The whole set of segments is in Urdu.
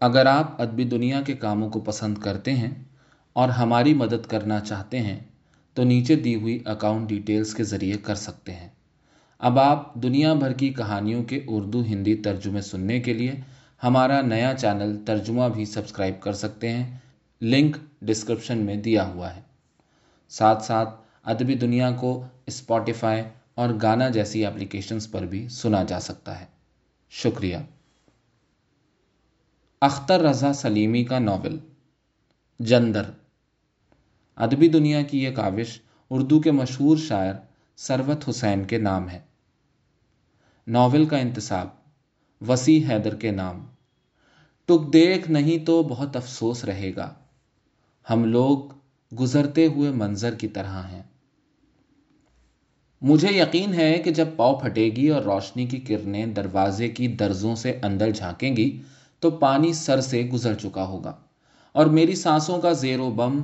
اگر آپ ادبی دنیا کے کاموں کو پسند کرتے ہیں اور ہماری مدد کرنا چاہتے ہیں، تو نیچے دی ہوئی اکاؤنٹ ڈیٹیلز کے ذریعے کر سکتے ہیں۔ اب آپ دنیا بھر کی کہانیوں کے اردو ہندی ترجمے سننے کے لیے ہمارا نیا چینل ترجمہ بھی سبسکرائب کر سکتے ہیں۔ لنک ڈسکرپشن میں دیا ہوا ہے۔ ساتھ ساتھ ادبی دنیا کو اسپاٹیفائی اور گانا جیسی اپلیکیشنز پر بھی سنا جا سکتا ہے۔ شکریہ۔ اختر رضا سلیمی کا ناول، جندر۔ ادبی دنیا کی یہ کاوش اردو کے مشہور شاعر سروت حسین کے نام ہے۔ ناول کا انتصاب، وسیع حیدر کے نام۔ ٹک دیکھ نہیں تو بہت افسوس رہے گا۔ ہم لوگ گزرتے ہوئے منظر کی طرح ہیں۔ مجھے یقین ہے کہ جب پاؤ پھٹے گی اور روشنی کی کرنیں دروازے کی درزوں سے اندر جھانکیں گی تو پانی سر سے گزر چکا ہوگا۔ اور میری سانسوں کا زیر و بم،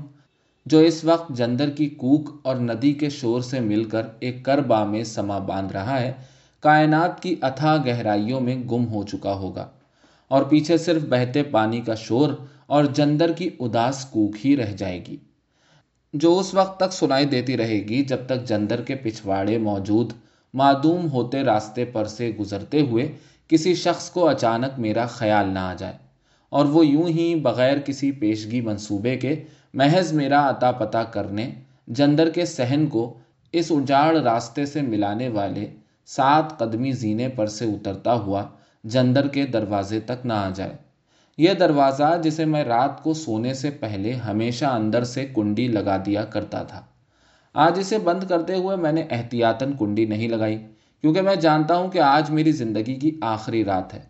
جو اس وقت جندر کی کوک اور ندی کے شور سے مل کر ایک کربا میں سما باندھ رہا ہے، کائنات کی اتھا گہرائیوں میں گم ہو چکا ہوگا۔ اور پیچھے صرف بہتے پانی کا شور اور جندر کی اداس کوک ہی رہ جائے گی۔ جو اس وقت تک سنائی دیتی رہے گی جب تک جندر کے پچھواڑے موجود، معدوم ہوتے راستے پر سے گزرتے ہوئے کسی شخص کو اچانک میرا خیال نہ آ جائے اور وہ یوں ہی بغیر کسی پیشگی منصوبے کے محض میرا عطا پتہ کرنے، جندر کے سہن کو اس اجاڑ راستے سے ملانے والے سات قدمی زینے پر سے اترتا ہوا جندر کے دروازے تک نہ آ جائے۔ یہ دروازہ جسے میں رات کو سونے سے پہلے ہمیشہ اندر سے کنڈی لگا دیا کرتا تھا۔ آج اسے بند کرتے ہوئے میں نے احتیاطاً کنڈی نہیں لگائی۔ کیونکہ میں جانتا ہوں کہ آج میری زندگی کی آخری رات ہے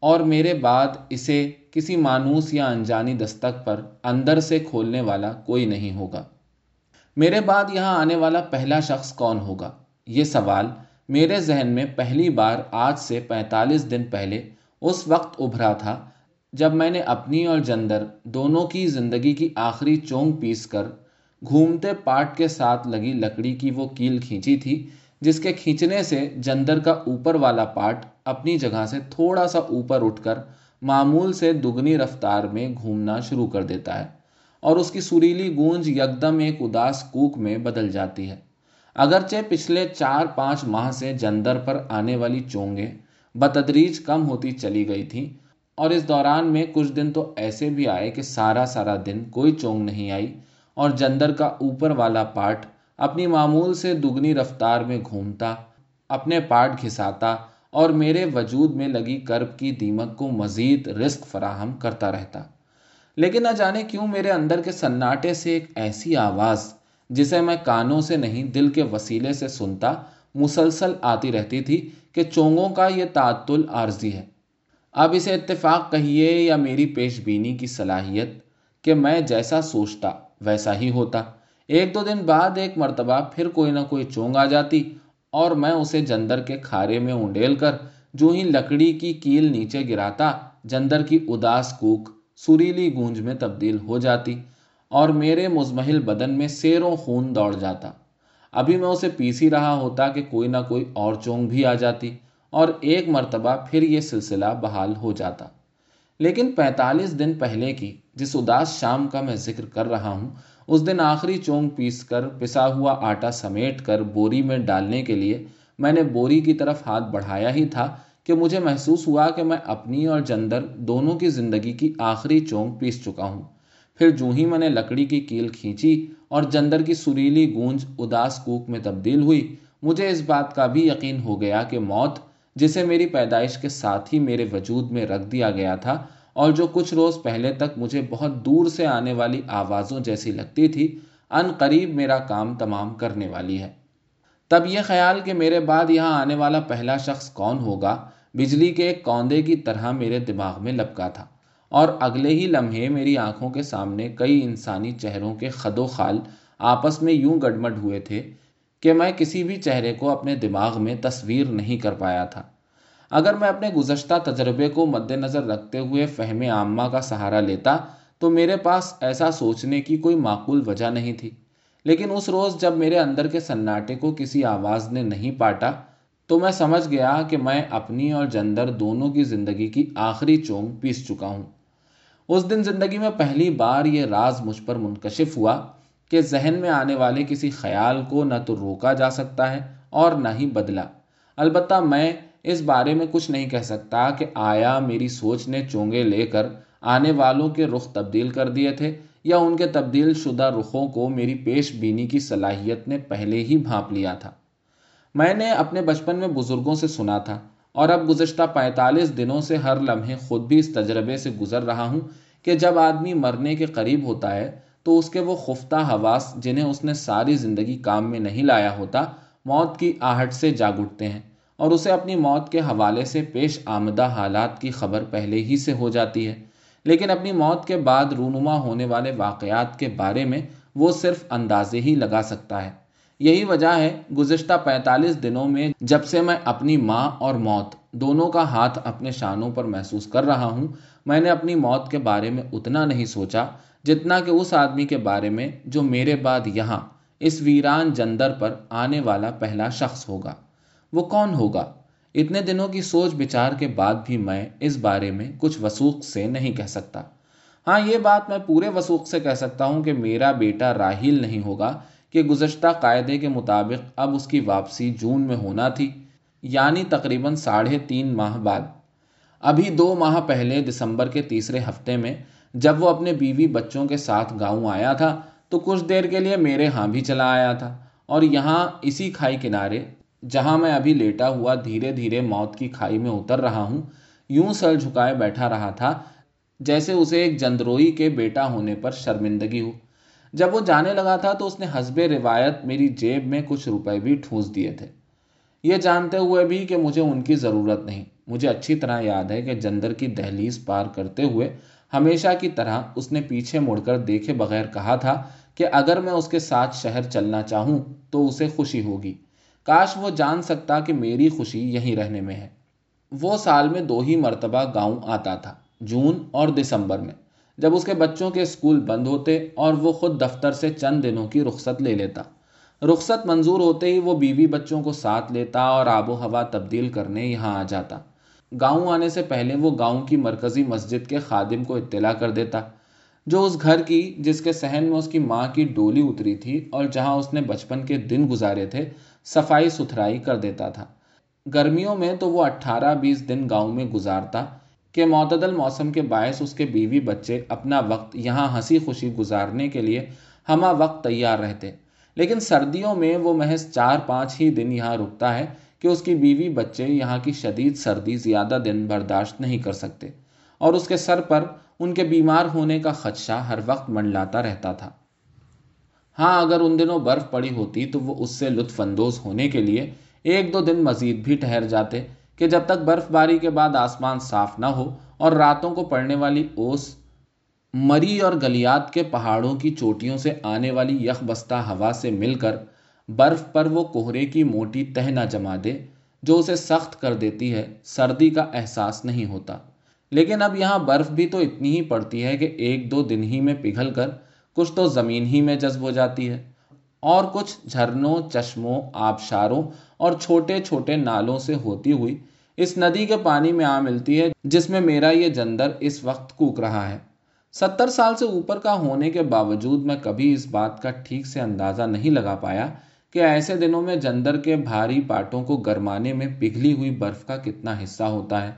اور میرے بعد اسے کسی مانوس یا انجانی دستک پر اندر سے کھولنے والا کوئی نہیں ہوگا۔ میرے بعد یہاں آنے والا پہلا شخص کون ہوگا؟ یہ سوال میرے ذہن میں پہلی بار آج سے پینتالیس دن پہلے اس وقت ابھرا تھا جب میں نے اپنی اور جندر دونوں کی زندگی کی آخری چونگ پیس کر گھومتے پاٹ کے ساتھ لگی لکڑی کی وہ کیل کھینچی تھی جس کے کھینچنے سے جندر کا اوپر والا پارٹ اپنی جگہ سے تھوڑا سا اوپر اٹھ کر معمول سے دگنی رفتار میں گھومنا شروع کر دیتا ہے اور اس کی سریلی گونج یکدم ایک اداس کوک میں بدل جاتی ہے۔ اگرچہ پچھلے چار پانچ ماہ سے جندر پر آنے والی چونگیں بتدریج کم ہوتی چلی گئی تھیں اور اس دوران میں کچھ دن تو ایسے بھی آئے کہ سارا سارا دن کوئی چونگ نہیں آئی اور جندر کا اوپر والا پارٹ اپنی معمول سے دگنی رفتار میں گھومتا، اپنے پارٹ گھساتا اور میرے وجود میں لگی کرب کی دیمک کو مزید رزق فراہم کرتا رہتا۔ لیکن نہ جانے کیوں میرے اندر کے سناٹے سے ایک ایسی آواز، جسے میں کانوں سے نہیں، دل کے وسیلے سے سنتا، مسلسل آتی رہتی تھی کہ چونگوں کا یہ تعطل عارضی ہے۔ اب اسے اتفاق کہیے یا میری پیش بینی کی صلاحیت کہ میں جیسا سوچتا، ویسا ہی ہوتا۔ ایک دو دن بعد ایک مرتبہ پھر کوئی نہ کوئی چونگ آ جاتی اور میں اسے جندر کے کھارے میں انڈیل کر جو ہی لکڑی کی کیل نیچے گراتا جندر کی اداس کوک سریلی گونج میں تبدیل ہو جاتی اور میرے مزمحل بدن میں سیروں خون دوڑ جاتا۔ ابھی میں اسے پیس ہی رہا ہوتا کہ کوئی نہ کوئی اور چونگ بھی آ جاتی اور ایک مرتبہ پھر یہ سلسلہ بحال ہو جاتا۔ لیکن پینتالیس دن پہلے کی جس اداس شام کا میں ذکر کر رہا ہوں اس دن آخری چونگ پیس کر پسا ہوا آٹا سمیٹ کر بوری میں ڈالنے کے لیے میں نے بوری کی طرف ہاتھ بڑھایا ہی تھا کہ مجھے محسوس ہوا کہ میں اپنی اور جندر دونوں کی زندگی کی آخری چونگ پیس چکا ہوں۔ پھر جو ہی میں نے لکڑی کی کیل کھینچی اور جندر کی سریلی گونج اداس کوک میں تبدیل ہوئی، مجھے اس بات کا بھی یقین ہو گیا کہ موت، جسے میری پیدائش کے ساتھ ہی میرے وجود میں رکھ دیا گیا تھا اور جو کچھ روز پہلے تک مجھے بہت دور سے آنے والی آوازوں جیسی لگتی تھی، ان قریب میرا کام تمام کرنے والی ہے۔ تب یہ خیال کہ میرے بعد یہاں آنے والا پہلا شخص کون ہوگا، بجلی کے ایک کوندے کی طرح میرے دماغ میں لپکا تھا۔ اور اگلے ہی لمحے میری آنکھوں کے سامنے کئی انسانی چہروں کے خد و خال آپس میں یوں گڈمڈ ہوئے تھے کہ میں کسی بھی چہرے کو اپنے دماغ میں تصویر نہیں کر پایا تھا۔ اگر میں اپنے گزشتہ تجربے کو مد نظر رکھتے ہوئے فہم عامہ کا سہارا لیتا تو میرے پاس ایسا سوچنے کی کوئی معقول وجہ نہیں تھی۔ لیکن اس روز جب میرے اندر کے سناٹے کو کسی آواز نے نہیں پاٹا تو میں سمجھ گیا کہ میں اپنی اور جندر دونوں کی زندگی کی آخری چونگ پیس چکا ہوں۔ اس دن زندگی میں پہلی بار یہ راز مجھ پر منکشف ہوا کہ ذہن میں آنے والے کسی خیال کو نہ تو روکا جا سکتا ہے اور نہ ہی بدلا۔ البتہ میں اس بارے میں کچھ نہیں کہہ سکتا کہ آیا میری سوچ نے چونگے لے کر آنے والوں کے رخ تبدیل کر دیے تھے یا ان کے تبدیل شدہ رخوں کو میری پیش بینی کی صلاحیت نے پہلے ہی بھانپ لیا تھا۔ میں نے اپنے بچپن میں بزرگوں سے سنا تھا اور اب گزشتہ پینتالیس دنوں سے ہر لمحے خود بھی اس تجربے سے گزر رہا ہوں کہ جب آدمی مرنے کے قریب ہوتا ہے تو اس کے وہ خفتہ حواس جنہیں اس نے ساری زندگی کام میں نہیں لایا ہوتا، موت کی آہٹ سے جاگ اٹھتے ہیں۔ اور اسے اپنی موت کے حوالے سے پیش آمدہ حالات کی خبر پہلے ہی سے ہو جاتی ہے۔ لیکن اپنی موت کے بعد رونما ہونے والے واقعات کے بارے میں وہ صرف اندازے ہی لگا سکتا ہے۔ یہی وجہ ہے گزشتہ پینتالیس دنوں میں جب سے میں اپنی ماں اور موت دونوں کا ہاتھ اپنے شانوں پر محسوس کر رہا ہوں، میں نے اپنی موت کے بارے میں اتنا نہیں سوچا جتنا کہ اس آدمی کے بارے میں جو میرے بعد یہاں اس ویران جندر پر آنے والا پہلا شخص ہوگا۔ وہ کون ہوگا؟ اتنے دنوں کی سوچ بچار کے بعد بھی میں اس بارے میں کچھ وسوخ سے نہیں کہہ سکتا۔ ہاں یہ بات میں پورے وسوخ سے کہہ سکتا ہوں کہ میرا بیٹا راہیل نہیں ہوگا کہ گزشتہ قاعدے کے مطابق اب اس کی واپسی جون میں ہونا تھی یعنی تقریباً ساڑھے تین ماہ بعد۔ ابھی دو ماہ پہلے دسمبر کے تیسرے ہفتے میں جب وہ اپنے بیوی بچوں کے ساتھ گاؤں آیا تھا تو کچھ دیر کے لیے میرے ہاں بھی چلا آیا تھا اور یہاں اسی کھائی کنارے جہاں میں ابھی لیٹا ہوا دھیرے دھیرے موت کی کھائی میں اتر رہا ہوں، یوں سر جھکائے بیٹھا رہا تھا، جیسے اسے ایک جندروئی کے بیٹا ہونے پر شرمندگی ہو۔ جب وہ جانے لگا تھا تو اس نے حسب روایت میری جیب میں کچھ روپے بھی ٹھونس دیے تھے۔ یہ جانتے ہوئے بھی کہ مجھے ان کی ضرورت نہیں۔ مجھے اچھی طرح یاد ہے کہ جندر کی دہلیز پار کرتے ہوئے ہمیشہ کی طرح اس نے پیچھے مڑ کر دیکھے بغیر کہا تھا کہ اگر میں اس کے ساتھ شہر چلنا چاہوں تو اسے خوشی ہوگی۔ کاش وہ جان سکتا کہ میری خوشی یہیں رہنے میں ہے۔ وہ سال میں دو ہی مرتبہ گاؤں آتا تھا، جون اور دسمبر میں، جب اس کے بچوں کے اسکول بند ہوتے اور وہ خود دفتر سے چند دنوں کی رخصت لے لیتا۔ رخصت منظور ہوتے ہی وہ بیوی بچوں کو ساتھ لیتا اور آب و ہوا تبدیل کرنے یہاں آ جاتا۔ گاؤں آنے سے پہلے وہ گاؤں کی مرکزی مسجد کے خادم کو اطلاع کر دیتا، جو اس گھر کی، جس کے سہن میں اس کی ماں کی ڈولی اتری تھی اور جہاں اس نے بچپن کے دن گزارے تھے صفائی ستھرائی کر دیتا تھا۔ گرمیوں میں تو وہ اٹھارہ بیس دن گاؤں میں گزارتا کہ معتدل موسم کے باعث اس کے بیوی بچے اپنا وقت یہاں ہنسی خوشی گزارنے کے لیے ہما وقت تیار رہتے۔ لیکن سردیوں میں وہ محض چار پانچ ہی دن یہاں رکتا ہے کہ اس کی بیوی بچے یہاں کی شدید سردی زیادہ دن برداشت نہیں کر سکتے اور اس کے سر پر ان کے بیمار ہونے کا خدشہ ہر وقت منڈلاتا رہتا تھا۔ ہاں اگر ان دنوں برف پڑی ہوتی تو وہ اس سے لطف اندوز ہونے کے لیے ایک دو دن مزید بھی ٹھہر جاتے کہ جب تک برف باری کے بعد آسمان صاف نہ ہو اور راتوں کو پڑنے والی اوس مری اور گلیات کے پہاڑوں کی چوٹیوں سے آنے والی یخ بستہ ہوا سے مل کر برف پر وہ کوہرے کی موٹی تہ نہ جما دے جو اسے سخت کر دیتی ہے، سردی کا احساس نہیں ہوتا۔ لیکن اب یہاں برف بھی تو اتنی ہی پڑتی ہے کہ ایک دو دن ہی میں پگھل کر کچھ تو زمین ہی میں جذب ہو جاتی ہے اور کچھ جھرنوں، چشموں، آبشاروں اور چھوٹے چھوٹے نالوں سے ہوتی ہوئی اس ندی کے پانی میں آ ملتی ہے، جس میں میرا یہ جندر اس وقت کوک رہا ہے۔ ستر سال سے اوپر کا ہونے کے باوجود میں کبھی اس بات کا ٹھیک سے اندازہ نہیں لگا پایا کہ ایسے دنوں میں جندر کے بھاری پاٹوں کو گرمانے میں پگھلی ہوئی برف کا کتنا حصہ ہوتا ہے۔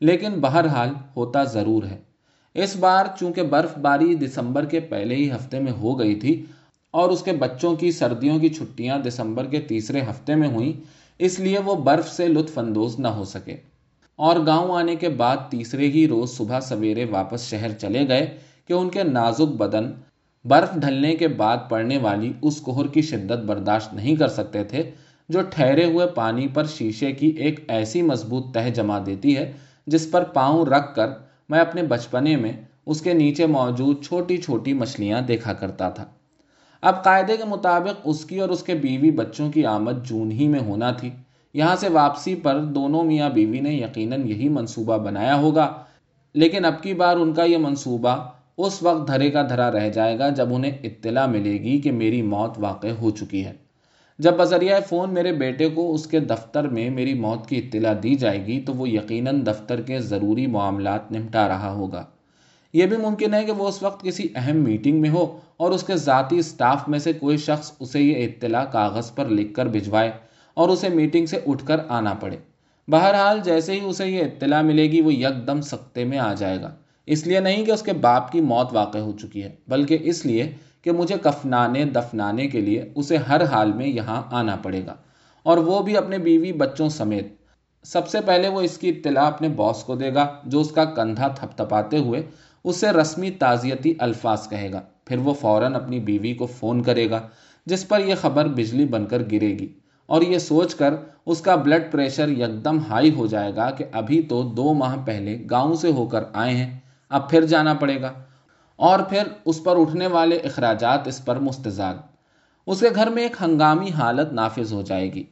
لیکن بہرحال ہوتا ضرور ہے۔ اس بار چونکہ برف باری دسمبر کے پہلے ہی ہفتے میں ہو گئی تھی اور اس کے بچوں کی سردیوں کی چھٹیاں دسمبر کے تیسرے ہفتے میں ہوئیں، اس لیے وہ برف سے لطف اندوز نہ ہو سکے۔ اور گاؤں آنے کے بعد تیسرے ہی روز صبح سویرے واپس شہر چلے گئے کہ ان کے نازک بدن برف ڈھلنے کے بعد پڑنے والی اس کوہر کی شدت برداشت نہیں کر سکتے تھے، جو ٹھہرے ہوئے پانی پر شیشے کی ایک ایسی مضبوط تہ جما دیتی ہے جس پر پاؤں رکھ کر میں اپنے بچپنے میں اس کے نیچے موجود چھوٹی چھوٹی مچھلیاں دیکھا کرتا تھا۔ اب قاعدے کے مطابق اس کی اور اس کے بیوی بچوں کی آمد جون ہی میں ہونا تھی۔ یہاں سے واپسی پر دونوں میاں بیوی نے یقیناً یہی منصوبہ بنایا ہوگا۔ لیکن اب کی بار ان کا یہ منصوبہ اس وقت دھرے کا دھرا رہ جائے گا جب انہیں اطلاع ملے گی کہ میری موت واقع ہو چکی ہے۔ جب بذریعہ فون میرے بیٹے کو اس کے دفتر میں میری موت کی اطلاع دی جائے گی تو وہ یقیناً دفتر کے ضروری معاملات نمٹا رہا ہوگا۔ یہ بھی ممکن ہے کہ وہ اس وقت کسی اہم میٹنگ میں ہو اور اس کے ذاتی اسٹاف میں سے کوئی شخص اسے یہ اطلاع کاغذ پر لکھ کر بھجوائے اور اسے میٹنگ سے اٹھ کر آنا پڑے۔ بہرحال جیسے ہی اسے یہ اطلاع ملے گی وہ یک دم سکتے میں آ جائے گا۔ اس لیے نہیں کہ اس کے باپ کی موت واقع ہو چکی ہے، بلکہ اس لیے کہ مجھے کفنانے، دفنانے کے لیے اسے ہر حال میں یہاں آنا پڑے گا۔ اور وہ بھی اپنے بیوی بچوں سمیت۔ سب سے پہلے وہ اس کی اطلاع اپنے باس کو دے گا، جو اس کا کندھا تھپ تھپاتے ہوئے اس سے رسمی تعزیتی الفاظ کہے گا۔ پھر وہ فوراً اپنی بیوی کو فون کرے گا، جس پر یہ خبر بجلی بن کر گرے گی۔ اور یہ سوچ کر اس کا بلڈ پریشر یکدم ہائی ہو جائے گا کہ ابھی تو دو ماہ پہلے گاؤں سے ہو کر آئے ہیں، اب پھر جانا پڑے گا۔ اور پھر اس پر اٹھنے والے اخراجات اس پر مستضاد اس کے گھر میں ایک ہنگامی حالت نافذ ہو جائے گی۔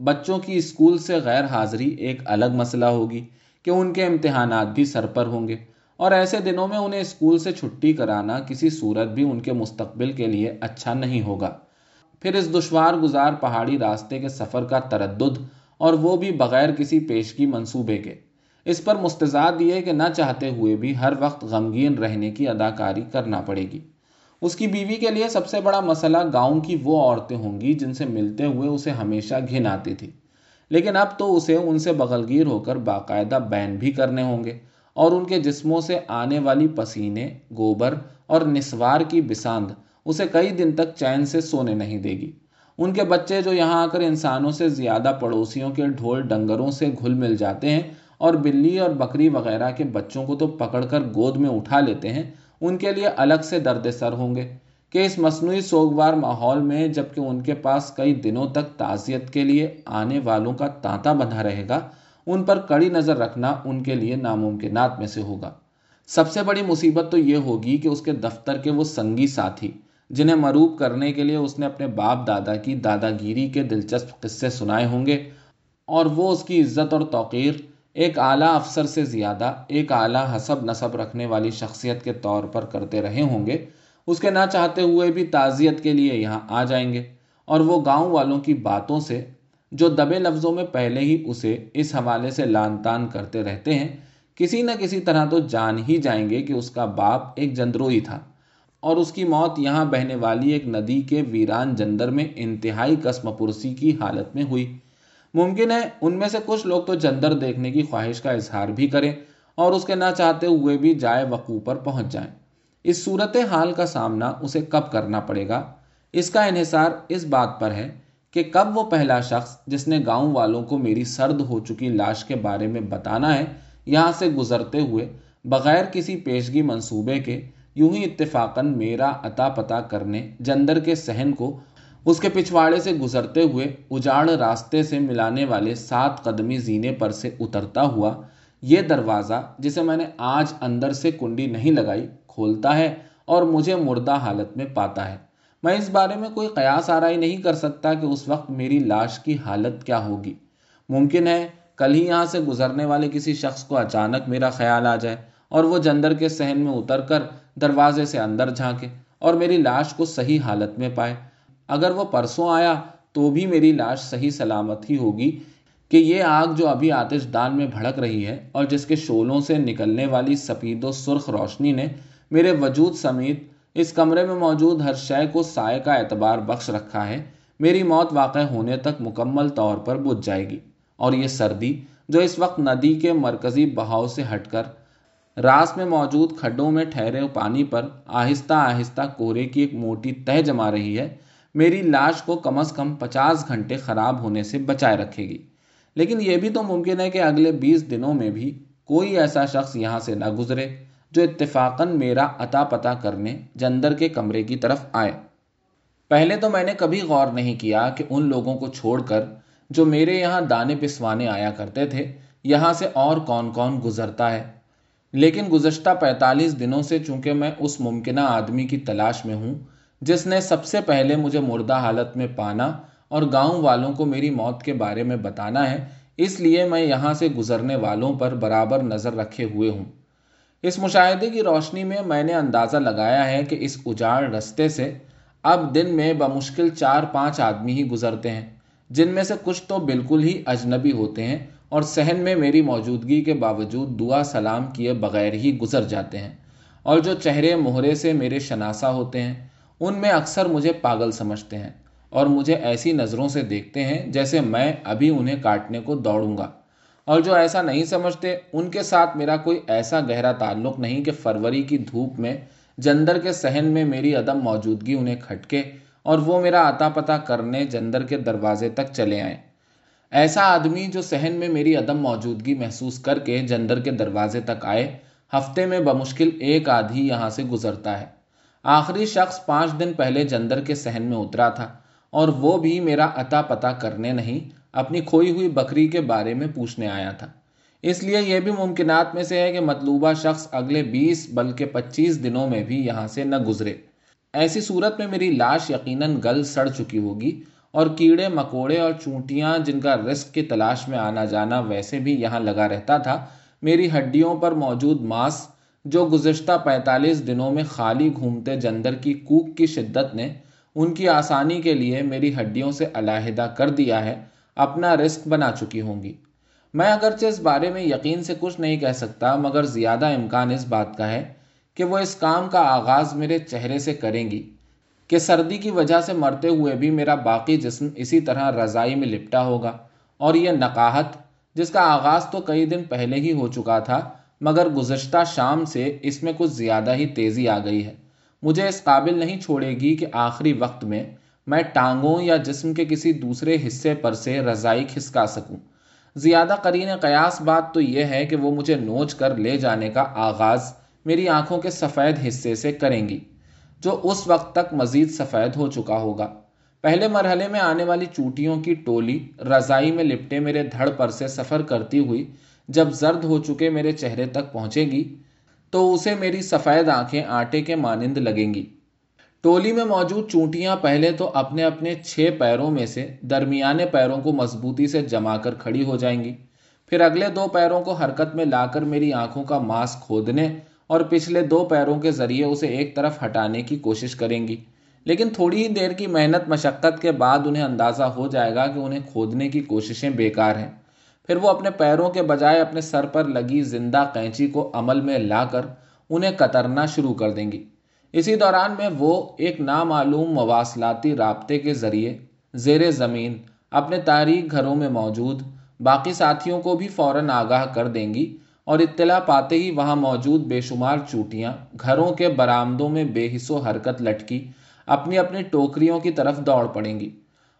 بچوں کی اسکول سے غیر حاضری ایک الگ مسئلہ ہوگی کہ ان کے امتحانات بھی سر پر ہوں گے اور ایسے دنوں میں انہیں اسکول سے چھٹی کرانا کسی صورت بھی ان کے مستقبل کے لیے اچھا نہیں ہوگا۔ پھر اس دشوار گزار پہاڑی راستے کے سفر کا تردد اور وہ بھی بغیر کسی پیشگی منصوبے کے۔ اس پر مستضاد یہ کہ نہ چاہتے ہوئے بھی ہر وقت غمگین رہنے کی اداکاری کرنا پڑے گی۔ اس کی بیوی کے لیے سب سے بڑا مسئلہ گاؤں کی وہ عورتیں ہوں گی جن سے ملتے ہوئے اسے ہمیشہ گھن آتی تھی لیکن اب تو اسے ان سے بغلگیر ہو کر باقاعدہ بین بھی کرنے ہوں گے اور ان کے جسموں سے آنے والی پسینے، گوبر اور نسوار کی بساند اسے کئی دن تک چین سے سونے نہیں دے گی۔ ان کے بچے جو یہاں آ کر انسانوں سے زیادہ پڑوسیوں کے ڈھول ڈنگروں سے گھل مل جاتے ہیں اور بلی اور بکری وغیرہ کے بچوں کو تو پکڑ کر گود میں اٹھا لیتے ہیں، ان کے لیے الگ سے درد سر ہوں گے۔ کہ اس مصنوعی سوگوار ماحول میں جبکہ ان کے پاس کئی دنوں تک تعزیت کے لیے آنے والوں کا تانتا بندھا رہے گا، ان پر کڑی نظر رکھنا ان کے لیے ناممکنات میں سے ہوگا۔ سب سے بڑی مصیبت تو یہ ہوگی کہ اس کے دفتر کے وہ سنگی ساتھی، جنہیں مروب کرنے کے لیے اس نے اپنے باپ دادا کی دادا گیری کے دلچسپ قصے سنائے ہوں گے، اور وہ اس کی عزت اور توقیر ایک اعلیٰ افسر سے زیادہ، ایک اعلیٰ حسب نصب رکھنے والی شخصیت کے طور پر کرتے رہے ہوں گے۔ اس کے نہ چاہتے ہوئے بھی تعزیت کے لیے یہاں آ جائیں گے۔ اور وہ گاؤں والوں کی باتوں سے، جو دبے لفظوں میں پہلے ہی اسے اس حوالے سے لان تان کرتے رہتے ہیں، کسی نہ کسی طرح تو جان ہی جائیں گے کہ اس کا باپ ایک جندروئی تھا۔ اور اس کی موت یہاں بہنے والی ایک ندی کے ویران جندر میں انتہائی قسم پرسی کی حالت میں ہوئی۔ ممکن ہے ان میں سے کچھ لوگ تو جندر دیکھنے کی خواہش کا اظہار بھی کریں اور اس کے نہ چاہتے ہوئے بھی جائے وقوع پر پہنچ جائیں۔ اس صورت حال کا سامنا اسے کب کرنا پڑے گا؟ اس کا انحصار اس بات پر ہے کہ کب وہ پہلا شخص جس نے گاؤں والوں کو میری سرد ہو چکی لاش کے بارے میں بتانا ہے، یہاں سے گزرتے ہوئے بغیر کسی پیشگی منصوبے کے یوں ہی اتفاقاً میرا عطا پتا کرنے جندر کے سہن کو اس کے پچھواڑے سے گزرتے ہوئے اجاڑ راستے سے ملانے والے سات قدمی زینے پر سے اترتا ہوا یہ دروازہ جسے میں نے آج اندر سے کنڈی نہیں لگائی، کھولتا ہے اور مجھے مردہ حالت میں پاتا ہے۔ میں اس بارے میں کوئی قیاس آرائی نہیں کر سکتا کہ اس وقت میری لاش کی حالت کیا ہوگی۔ ممکن ہے کل ہی یہاں سے گزرنے والے کسی شخص کو اچانک میرا خیال آ جائے اور وہ جندر کے سہن میں اتر کر دروازے سے اندر جھانکے اور میری لاش کو صحیح حالت میں پائے۔ اگر وہ پرسوں آیا تو بھی میری لاش صحیح سلامت ہی ہوگی کہ یہ آگ جو ابھی آتش دان میں بھڑک رہی ہے اور جس کے شولوں سے نکلنے والی سفید و سرخ روشنی نے میرے وجود سمیت اس کمرے میں موجود ہر شے کو سائے کا اعتبار بخش رکھا ہے، میری موت واقع ہونے تک مکمل طور پر بجھ جائے گی۔ اور یہ سردی جو اس وقت ندی کے مرکزی بہاؤ سے ہٹ کر راس میں موجود کھڈوں میں ٹھہرے پانی پر آہستہ آہستہ کوہرے کی ایک موٹی تہ جما رہی ہے میری لاش کو کم از کم پچاس گھنٹے خراب ہونے سے بچائے رکھے گی۔ لیکن یہ بھی تو ممکن ہے کہ اگلے بیس دنوں میں بھی کوئی ایسا شخص یہاں سے نہ گزرے جو اتفاقاً میرا عطا پتا کرنے جندر کے کمرے کی طرف آئے۔ پہلے تو میں نے کبھی غور نہیں کیا کہ ان لوگوں کو چھوڑ کر جو میرے یہاں دانے پسوانے آیا کرتے تھے، یہاں سے اور کون کون گزرتا ہے۔ لیکن گزشتہ پینتالیس دنوں سے چونکہ میں اس ممکنہ آدمی کی تلاش میں ہوں جس نے سب سے پہلے مجھے مردہ حالت میں پانا اور گاؤں والوں کو میری موت کے بارے میں بتانا ہے، اس لیے میں یہاں سے گزرنے والوں پر برابر نظر رکھے ہوئے ہوں۔ اس مشاہدے کی روشنی میں میں نے اندازہ لگایا ہے کہ اس اجاڑ رستے سے اب دن میں بمشکل چار پانچ آدمی ہی گزرتے ہیں، جن میں سے کچھ تو بالکل ہی اجنبی ہوتے ہیں اور سہن میں میری موجودگی کے باوجود دعا سلام کیے بغیر ہی گزر جاتے ہیں۔ اور جو چہرے مہرے سے میرے شناسا ہوتے ہیں ان میں اکثر مجھے پاگل سمجھتے ہیں اور مجھے ایسی نظروں سے دیکھتے ہیں جیسے میں ابھی انہیں کاٹنے کو دوڑوں گا۔ اور جو ایسا نہیں سمجھتے، ان کے ساتھ میرا کوئی ایسا گہرا تعلق نہیں کہ فروری کی دھوپ میں، جندر کے سہن میں میری عدم موجودگی انہیں کھٹکے اور وہ میرا عطا پتا کرنے جندر کے دروازے تک چلے آئیں۔ ایسا آدمی جو سہن میں میری عدم موجودگی محسوس کر کے جندر کے دروازے تک آئے، ہفتے میں بمشکل ایک آدھی یہاں سے گزرتا ہے۔ آخری شخص پانچ دن پہلے جندر کے سہن میں اترا تھا اور وہ بھی میرا عطا پتا کرنے نہیں، اپنی کھوئی ہوئی بکری کے بارے میں پوچھنے آیا تھا۔ اس لیے یہ بھی ممکنات میں سے ہے کہ مطلوبہ شخص اگلے بیس بلکہ پچیس دنوں میں بھی یہاں سے نہ گزرے۔ ایسی صورت میں میری لاش یقیناً گل سڑ چکی ہوگی اور کیڑے، مکوڑے اور چونٹیاں جن کا رسک کی تلاش میں آنا جانا ویسے بھی یہاں لگا رہتا تھا، میری ہڈیوں پر موجود ماس جو گزشتہ پینتالیس دنوں میں خالی گھومتے جندر کی کوک کی شدت نے ان کی آسانی کے لیے میری ہڈیوں سے علیحدہ کر دیا ہے، اپنا رسک بنا چکی ہوں گی۔ میں اگرچہ اس بارے میں یقین سے کچھ نہیں کہہ سکتا، مگر زیادہ امکان اس بات کا ہے کہ وہ اس کام کا آغاز میرے چہرے سے کریں گی کہ سردی کی وجہ سے مرتے ہوئے بھی میرا باقی جسم اسی طرح رضائی میں لپٹا ہوگا۔ اور یہ نقاہت، جس کا آغاز تو کئی دن پہلے ہی ہو چکا تھا مگر گزشتہ شام سے اس میں کچھ زیادہ ہی تیزی آ گئی ہے۔ مجھے اس قابل نہیں چھوڑے گی کہ آخری وقت میں میں ٹانگوں یا جسم کے کسی دوسرے حصے پر سے رضائی کھسکا سکوں۔ زیادہ قرین قیاس بات تو یہ ہے کہ وہ مجھے نوچ کر لے جانے کا آغاز میری آنکھوں کے سفید حصے سے کریں گی، جو اس وقت تک مزید سفید ہو چکا ہوگا۔ پہلے مرحلے میں آنے والی چوٹیوں کی ٹولی رضائی میں لپٹے میرے دھڑ پر سے سفر کرتی ہوئی جب زرد ہو چکے میرے چہرے تک پہنچے گی، تو اسے میری سفید آنکھیں آٹے کے مانند لگیں گی۔ ٹولی میں موجود چونٹیاں پہلے تو اپنے اپنے چھ پیروں میں سے درمیانے پیروں کو مضبوطی سے جما کر کھڑی ہو جائیں گی۔ پھر اگلے دو پیروں کو حرکت میں لا کر میری آنکھوں کا ماس کھودنے اور پچھلے دو پیروں کے ذریعے اسے ایک طرف ہٹانے کی کوشش کریں گی۔ لیکن تھوڑی ہی دیر کی محنت، مشقت کے بعد انہیں اندازہ ہو جائے گا کہ انہیں کھودنے کی کوششیں بیکار ہیں۔ پھر وہ اپنے پیروں کے بجائے اپنے سر پر لگی زندہ قینچی کو عمل میں لا کر انہیں کترنا شروع کر دیں گی۔ اسی دوران میں وہ ایک نامعلوم مواصلاتی رابطے کے ذریعے زیر زمین اپنے تاریخ گھروں میں موجود باقی ساتھیوں کو بھی فوراً آگاہ کر دیں گی اور اطلاع پاتے ہی وہاں موجود بے شمار چوٹیاں گھروں کے برآمدوں میں بے حص و حرکت لٹکی اپنی اپنی ٹوکریوں کی طرف دوڑ پڑیں گی۔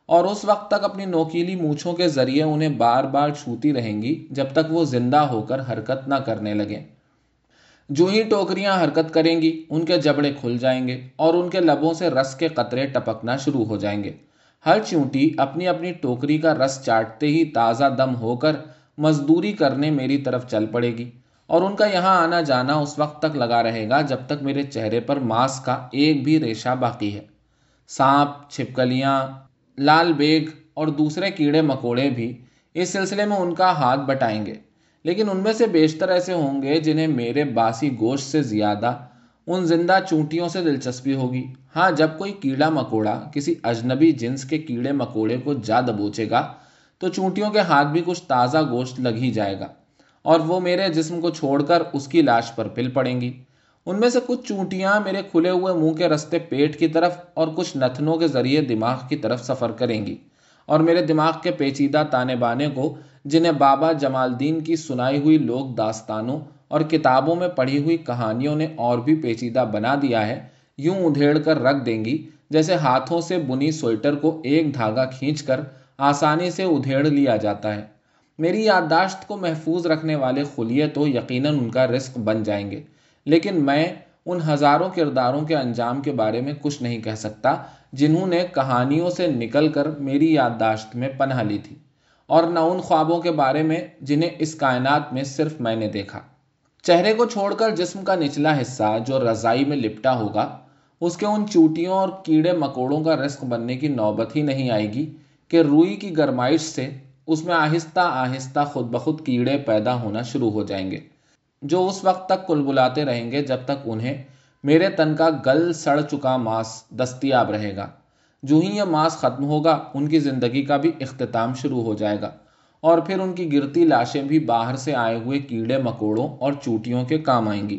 اور اس وقت تک اپنی نوکیلی مونچھوں کے ذریعے انہیں بار بار چھوتی رہیں گی جب تک وہ زندہ ہو کر حرکت نہ کرنے لگیں۔ جو ہی ٹوکریاں حرکت کریں گی، ان کے جبڑے کھل جائیں گے اور ان کے لبوں سے رس کے قطرے ٹپکنا شروع ہو جائیں گے۔ ہر چونٹی اپنی اپنی ٹوکری کا رس چاٹتے ہی تازہ دم ہو کر مزدوری کرنے میری طرف چل پڑے گی اور ان کا یہاں آنا جانا اس وقت تک لگا رہے گا جب تک میرے چہرے پر ماس کا ایک بھی ریشہ باقی ہے۔ سانپ، چھپکلیاں لال بیگ اور دوسرے کیڑے مکوڑے بھی اس سلسلے میں ان کا ہاتھ بٹائیں گے۔ لیکن ان میں سے بیشتر ایسے ہوں گے جنہیں میرے باسی گوشت سے زیادہ، ان زندہ چونٹیوں سے دلچسپی ہوگی۔ ہاں جب کوئی کیڑا مکوڑا کسی اجنبی جنس کے کیڑے مکوڑے کو جا دبوچے گا، تو چونٹیوں کے ہاتھ بھی کچھ تازہ گوشت لگ ہی جائے گا اور وہ میرے جسم کو چھوڑ کر اس کی لاش پر پل پڑیں گی۔ ان میں سے کچھ چونٹیاں میرے کھلے ہوئے منہ کے رستے پیٹ کی طرف اور کچھ نتنوں کے ذریعے دماغ کی طرف سفر کریں گی اور میرے دماغ کے پیچیدہ تانے بانے کو جنہیں بابا جمال الدین کی سنائی ہوئی لوک داستانوں اور کتابوں میں پڑھی ہوئی کہانیوں نے اور بھی پیچیدہ بنا دیا ہے، یوں ادھیڑ کر رکھ دیں گی جیسے ہاتھوں سے بنی سویٹر کو ایک دھاگا کھینچ کر آسانی سے ادھیڑ لیا جاتا ہے۔ میری یادداشت کو محفوظ رکھنے والے خلیے تو یقیناً ان کا رزق بن جائیں گے۔ لیکن میں ان ہزاروں کرداروں کے انجام کے بارے میں کچھ نہیں کہہ سکتا جنہوں نے کہانیوں سے نکل کر میری یادداشت میں پناہ لی تھی اور نہ ان خوابوں کے بارے میں جنہیں اس کائنات میں صرف میں نے دیکھا۔ چہرے کو چھوڑ کر جسم کا نچلا حصہ جو رضائی میں لپٹا ہوگا، اس کے ان چوٹیوں اور کیڑے مکوڑوں کا رزق بننے کی نوبت ہی نہیں آئے گی کہ روئی کی گرمائش سے اس میں آہستہ آہستہ خود بخود کیڑے پیدا ہونا شروع ہو جائیں گے۔ جو اس وقت تک کل بلاتے رہیں گے جب تک انہیں میرے تن کا گل سڑ چکا ماس دستیاب رہے گا۔ جو ہی یہ ماس ختم ہوگا، ان کی زندگی کا بھی اختتام شروع ہو جائے گا۔ اور پھر ان کی گرتی لاشیں بھی باہر سے آئے ہوئے کیڑے، مکوڑوں اور چوٹیوں کے کام آئیں گی۔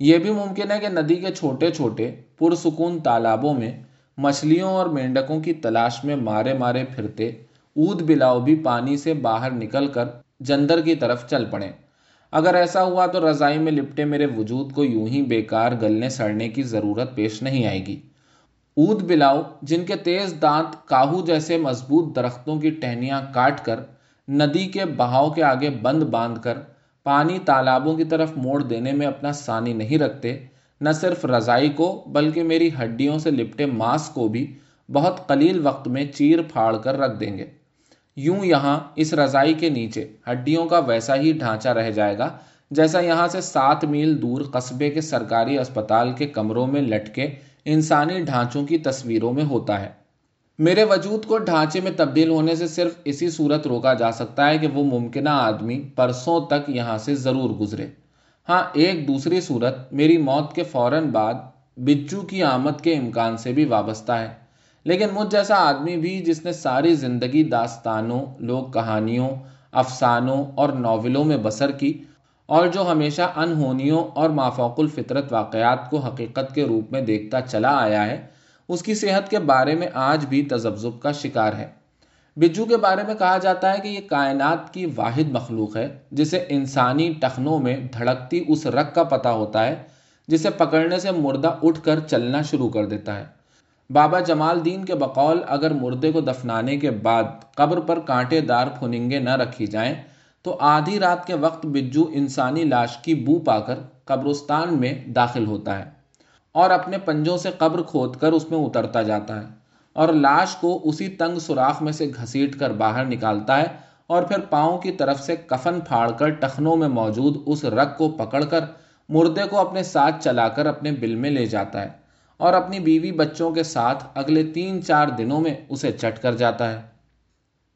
یہ بھی ممکن ہے کہ ندی کے چھوٹے چھوٹے پرسکون تالابوں میں مچھلیوں اور مینڈکوں کی تلاش میں مارے مارے پھرتے اود بلاؤ بھی پانی سے باہر نکل کر جندر کی طرف چل پڑے اگر ایسا ہوا تو رضائی میں لپٹے میرے وجود کو یوں ہی بیکار گلنے سڑنے کی ضرورت پیش نہیں آئے گی۔ اود بلاؤ، جن کے تیز دانت کاہو جیسے مضبوط درختوں کی ٹہنیاں کاٹ کر، ندی کے بہاؤ کے آگے بند باندھ کر، پانی تالابوں کی طرف موڑ دینے میں اپنا سانی نہیں رکھتے، نہ صرف رضائی کو، بلکہ میری ہڈیوں سے لپٹے ماس کو بھی بہت قلیل وقت میں چیر پھاڑ کر رکھ دیں گے۔ یوں یہاں اس رضائی کے نیچے ہڈیوں کا ویسا ہی ڈھانچہ رہ جائے گا، جیسا یہاں سے سات میل دور قصبے کے سرکاری اسپتال کے کمروں میں لٹکے انسانی ڈھانچوں کی تصویروں میں ہوتا ہے۔ میرے وجود کو ڈھانچے میں تبدیل ہونے سے صرف اسی صورت روکا جا سکتا ہے کہ وہ ممکنہ آدمی پرسوں تک یہاں سے ضرور گزرے۔ ہاں ایک دوسری صورت میری موت کے فوراً بعد بچو کی آمد کے امکان سے بھی وابستہ ہے۔ لیکن مجھ جیسا آدمی بھی جس نے ساری زندگی داستانوں لوگ کہانیوں، افسانوں اور ناولوں میں بسر کی اور جو ہمیشہ انہونیوں اور مافوق الفطرت واقعات کو حقیقت کے روپ میں دیکھتا چلا آیا ہے، اس کی صحت کے بارے میں آج بھی تذبذب کا شکار ہے۔ بجو کے بارے میں کہا جاتا ہے کہ یہ کائنات کی واحد مخلوق ہے، جسے انسانی ٹخنوں میں دھڑکتی اس رگ کا پتہ ہوتا ہے، جسے پکڑنے سے مردہ اٹھ کر چلنا شروع کر دیتا ہے۔ بابا جمال دین کے بقول، اگر مردے کو دفنانے کے بعد قبر پر کانٹے دار پھننگے نہ رکھی جائیں، تو آدھی رات کے وقت بجو انسانی لاش کی بو پا کر قبرستان میں داخل ہوتا ہے اور اپنے پنجوں سے قبر کھود کر اس میں اترتا جاتا ہے اور لاش کو اسی تنگ سوراخ میں سے گھسیٹ کر باہر نکالتا ہے اور پھر پاؤں کی طرف سے کفن پھاڑ کر ٹخنوں میں موجود اس رگ کو پکڑ کر مردے کو اپنے ساتھ چلا کر اپنے بل میں لے جاتا ہے۔ اور اپنی بیوی بچوں کے ساتھ اگلے تین چار دنوں میں اسے چٹ کر جاتا ہے۔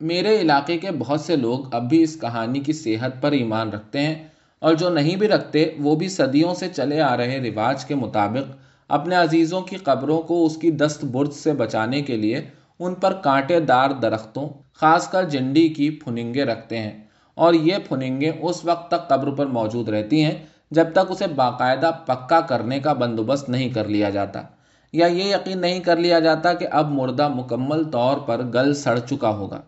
میرے علاقے کے بہت سے لوگ اب بھی اس کہانی کی صحت پر ایمان رکھتے ہیں اور جو نہیں بھی رکھتے وہ بھی صدیوں سے چلے آ رہے رواج کے مطابق اپنے عزیزوں کی قبروں کو اس کی دست برد سے بچانے کے لیے ان پر کانٹے دار درختوں، خاص کر جنڈی کی پھننگے رکھتے ہیں۔ اور یہ پھننگے اس وقت تک قبر پر موجود رہتی ہیں جب تک اسے باقاعدہ پکا کرنے کا بندوبست نہیں کر لیا جاتا، یا یہ یقین نہیں کر لیا جاتا کہ اب مردہ مکمل طور پر گل سڑ چکا ہوگا۔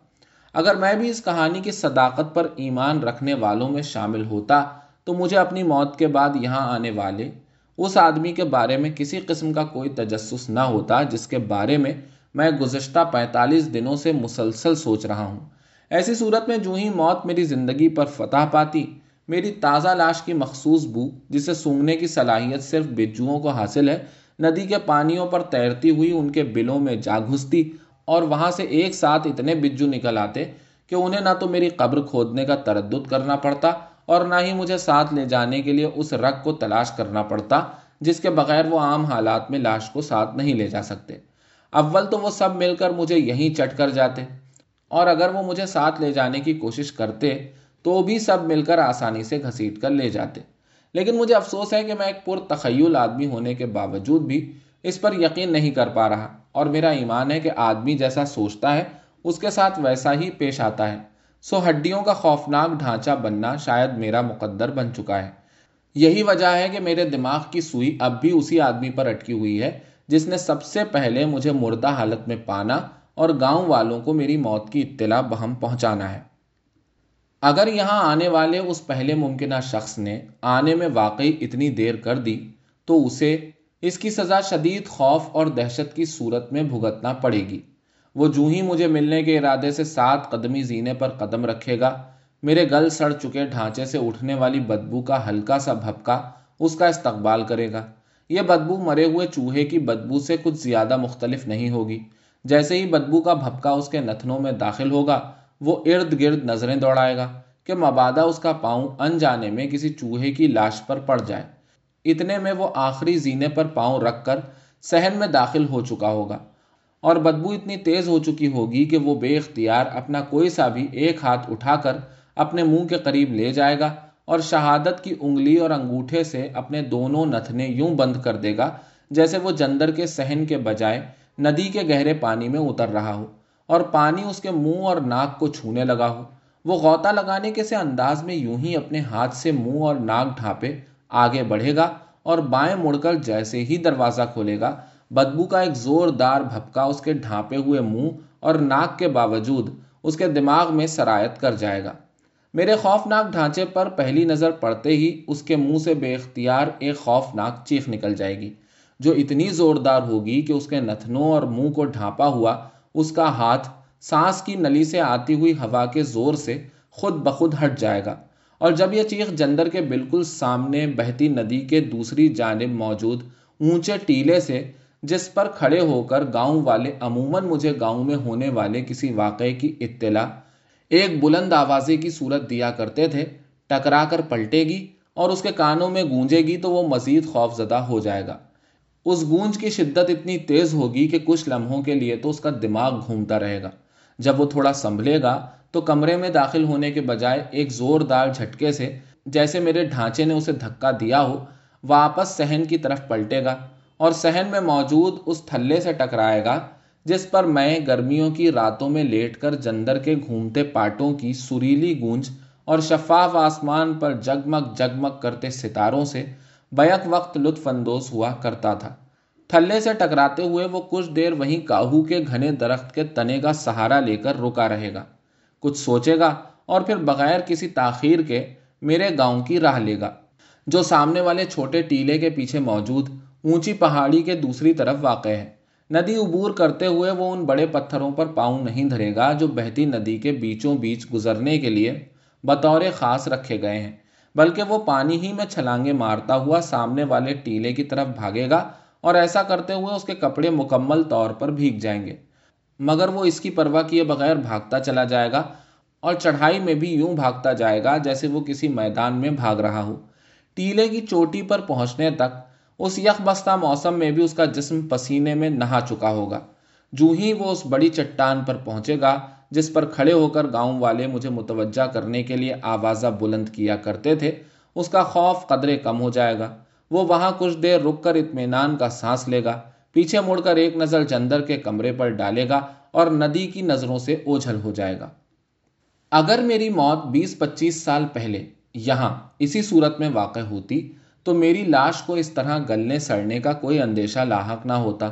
اگر میں بھی اس کہانی کی صداقت پر ایمان رکھنے والوں میں شامل ہوتا، تو مجھے اپنی موت کے بعد یہاں آنے والے اس آدمی کے بارے میں کسی قسم کا کوئی تجسس نہ ہوتا، جس کے بارے میں میں گزشتہ پینتالیس دنوں سے مسلسل سوچ رہا ہوں۔ ایسی صورت میں جو ہی موت میری زندگی پر فتح پاتی میری تازہ لاش کی مخصوص بو، جسے سونگنے کی صلاحیت صرف بجوؤں کو حاصل ہے، ندی کے پانیوں پر تیرتی ہوئی ان کے بلوں میں جا گھستی اور وہاں سے ایک ساتھ اتنے بجو نکل آتے کہ انہیں نہ تو میری قبر کھودنے کا تردد کرنا پڑتا اور نہ ہی مجھے ساتھ لے جانے کے لیے اس رگ کو تلاش کرنا پڑتا، جس کے بغیر وہ عام حالات میں لاش کو ساتھ نہیں لے جا سکتے۔ اول تو وہ سب مل کر مجھے یہیں چٹ کر جاتے اور اگر وہ مجھے ساتھ لے جانے کی کوشش کرتے تو بھی سب مل کر آسانی سے گھسیٹ کر لے جاتے۔ لیکن مجھے افسوس ہے کہ میں ایک پر تخیل آدمی ہونے کے باوجود بھی اس پر یقین نہیں کر پا رہا۔ اور میرا ایمان ہے کہ آدمی جیسا سوچتا ہے، اس کے ساتھ ویسا ہی پیش آتا ہے۔ سو ہڈیوں کا خوفناک ڈھانچہ بننا شاید میرا مقدر بن چکا ہے۔ یہی وجہ ہے کہ میرے دماغ کی سوئی اب بھی اسی آدمی پر اٹکی ہوئی ہے، جس نے سب سے پہلے مجھے مردہ حالت میں پانا اور گاؤں والوں کو میری موت کی اطلاع بہم پہنچانا ہے۔ اگر یہاں آنے والے اس پہلے ممکنہ شخص نے آنے میں واقعی اتنی دیر کر دی، تو اسے اس کی سزا شدید خوف اور دہشت کی صورت میں بھگتنا پڑے گی۔ وہ جو ہی مجھے ملنے کے ارادے سے سات قدمی زینے پر قدم رکھے گا، میرے گل سڑ چکے ڈھانچے سے اٹھنے والی بدبو کا ہلکا سا بھپکا اس کا استقبال کرے گا۔ یہ بدبو مرے ہوئے چوہے کی بدبو سے کچھ زیادہ مختلف نہیں ہوگی۔ جیسے ہی بدبو کا بھپکا اس کے نتنوں میں داخل ہوگا وہ ارد گرد نظریں دوڑائے گا کہ مبادہ اس کا پاؤں ان جانے میں کسی چوہے کی لاش پر پڑ جائے۔ اتنے میں وہ آخری زینے پر پاؤں رکھ کر سہن میں داخل ہو چکا ہوگا اور بدبو اتنی تیز ہو چکی ہوگی کہ وہ بے اختیار اپنا کوئی سا بھی ایک ہاتھ اٹھا کر اپنے منہ کے قریب لے جائے گا اور شہادت کی انگلی اور انگوٹھے سے اپنے دونوں نتنے یوں بند کر دے گا جیسے وہ جندر کے سہن کے بجائے ندی کے گہرے پانی میں اتر رہا ہو۔ اور پانی اس کے منہ اور ناک کو چھونے لگا ہو۔ وہ غوطہ لگانے کے سے انداز میں یوں ہی اپنے ہاتھ سے منہ اور ناک ڈھانپے آگے بڑھے گا اور بائیں مڑ کر جیسے ہی دروازہ کھولے گا، بدبو کا ایک زوردار بھپکا اس کے ڈھانپے ہوئے منہ اور ناک کے باوجود اس کے دماغ میں سرایت کر جائے گا۔ میرے خوفناک ڈھانچے پر پہلی نظر پڑتے ہی اس کے منہ سے بے اختیار ایک خوفناک چیخ نکل جائے گی، جو اتنی زوردار ہوگی کہ اس کے نتنوں اور منہ کو ڈھانپا ہوا اس کا ہاتھ سانس کی نلی سے آتی ہوئی ہوا کے زور سے خود بخود ہٹ جائے گا۔ اور جب یہ چیخ جندر کے بالکل سامنے بہتی ندی کے دوسری جانب موجود اونچے ٹیلے سے، جس پر کھڑے ہو کر گاؤں والے، عموماً مجھے گاؤں میں ہونے والے کسی واقعے کی اطلاع، ایک بلند آوازے کی صورت دیا کرتے تھے، ٹکرا کر پلٹے گی اور اس کے کانوں میں گونجے گی تو وہ مزید خوف زدہ ہو جائے گا۔ اس گونج کی شدت اتنی تیز ہوگی کہ کچھ لمحوں کے لیے تو اس کا دماغ گھومتا رہے گا۔ جب وہ تھوڑا سنبھلے گا تو کمرے میں داخل ہونے کے بجائے ایک زوردار جھٹکے سے، جیسے میرے ڈھانچے نے اسے دھکا دیا ہو، واپس سہن کی طرف پلٹے گا اور سہن میں موجود اس تھلے سے ٹکرائے گا، جس پر میں گرمیوں کی راتوں میں لیٹ کر جندر کے گھومتے پاٹوں کی سریلی گونج اور شفاف آسمان پر جگمگ جگمگ کرتے ستاروں سے بیک وقت لطف اندوز ہوا کرتا تھا۔ تھلے سے ٹکراتے ہوئے وہ کچھ دیر وہیں کاہو کے گھنے درخت کے تنے کا سہارا لے کر رکا رہے گا۔ کچھ سوچے گا اور پھر بغیر کسی تاخیر کے میرے گاؤں کی راہ لے گا۔ جو سامنے والے چھوٹے ٹیلے کے پیچھے موجود، اونچی پہاڑی کے دوسری طرف واقع ہے۔ ندی عبور کرتے ہوئے وہ ان بڑے پتھروں پر پاؤں نہیں دھرے گا جو بہتی ندی کے بیچوں بیچ گزرنے کے لیے بطور خاص رکھے گئے ہیں۔ بلکہ وہ پانی ہی میں چھلانگے مارتا ہوا سامنے والے ٹیلے کی طرف بھاگے گا اور ایسا کرتے ہوئے اس کے کپڑے مکمل طور پر بھیگ جائیں گے۔ مگر وہ اس کی پرواہ کیے بغیر بھاگتا چلا جائے گا اور چڑھائی میں بھی یوں بھاگتا جائے گا جیسے وہ کسی میدان میں بھاگ رہا ہو۔ ٹیلے کی چوٹی پر پہنچنے تک اس یک بستہ موسم میں بھی اس کا جسم پسینے میں نہا چکا ہوگا۔ جو ہی وہ اس بڑی چٹان پر پہنچے گا جس پر کھڑے ہو کر گاؤں والے مجھے متوجہ کرنے کے لیے آوازہ بلند کیا کرتے تھے، اس کا خوف قدرے کم ہو جائے گا۔ وہ وہاں کچھ دیر رک کر اطمینان کا سانس لے گا، پیچھے مڑ کر ایک نظر چندر کے کمرے پر ڈالے گا اور ندی کی نظروں سے اوجھل ہو جائے گا۔ اگر میری موت بیس پچیس سال پہلے یہاں اسی صورت میں واقع ہوتی، تو میری لاش کو اس طرح گلنے سڑنے کا کوئی اندیشہ لاحق نہ ہوتا۔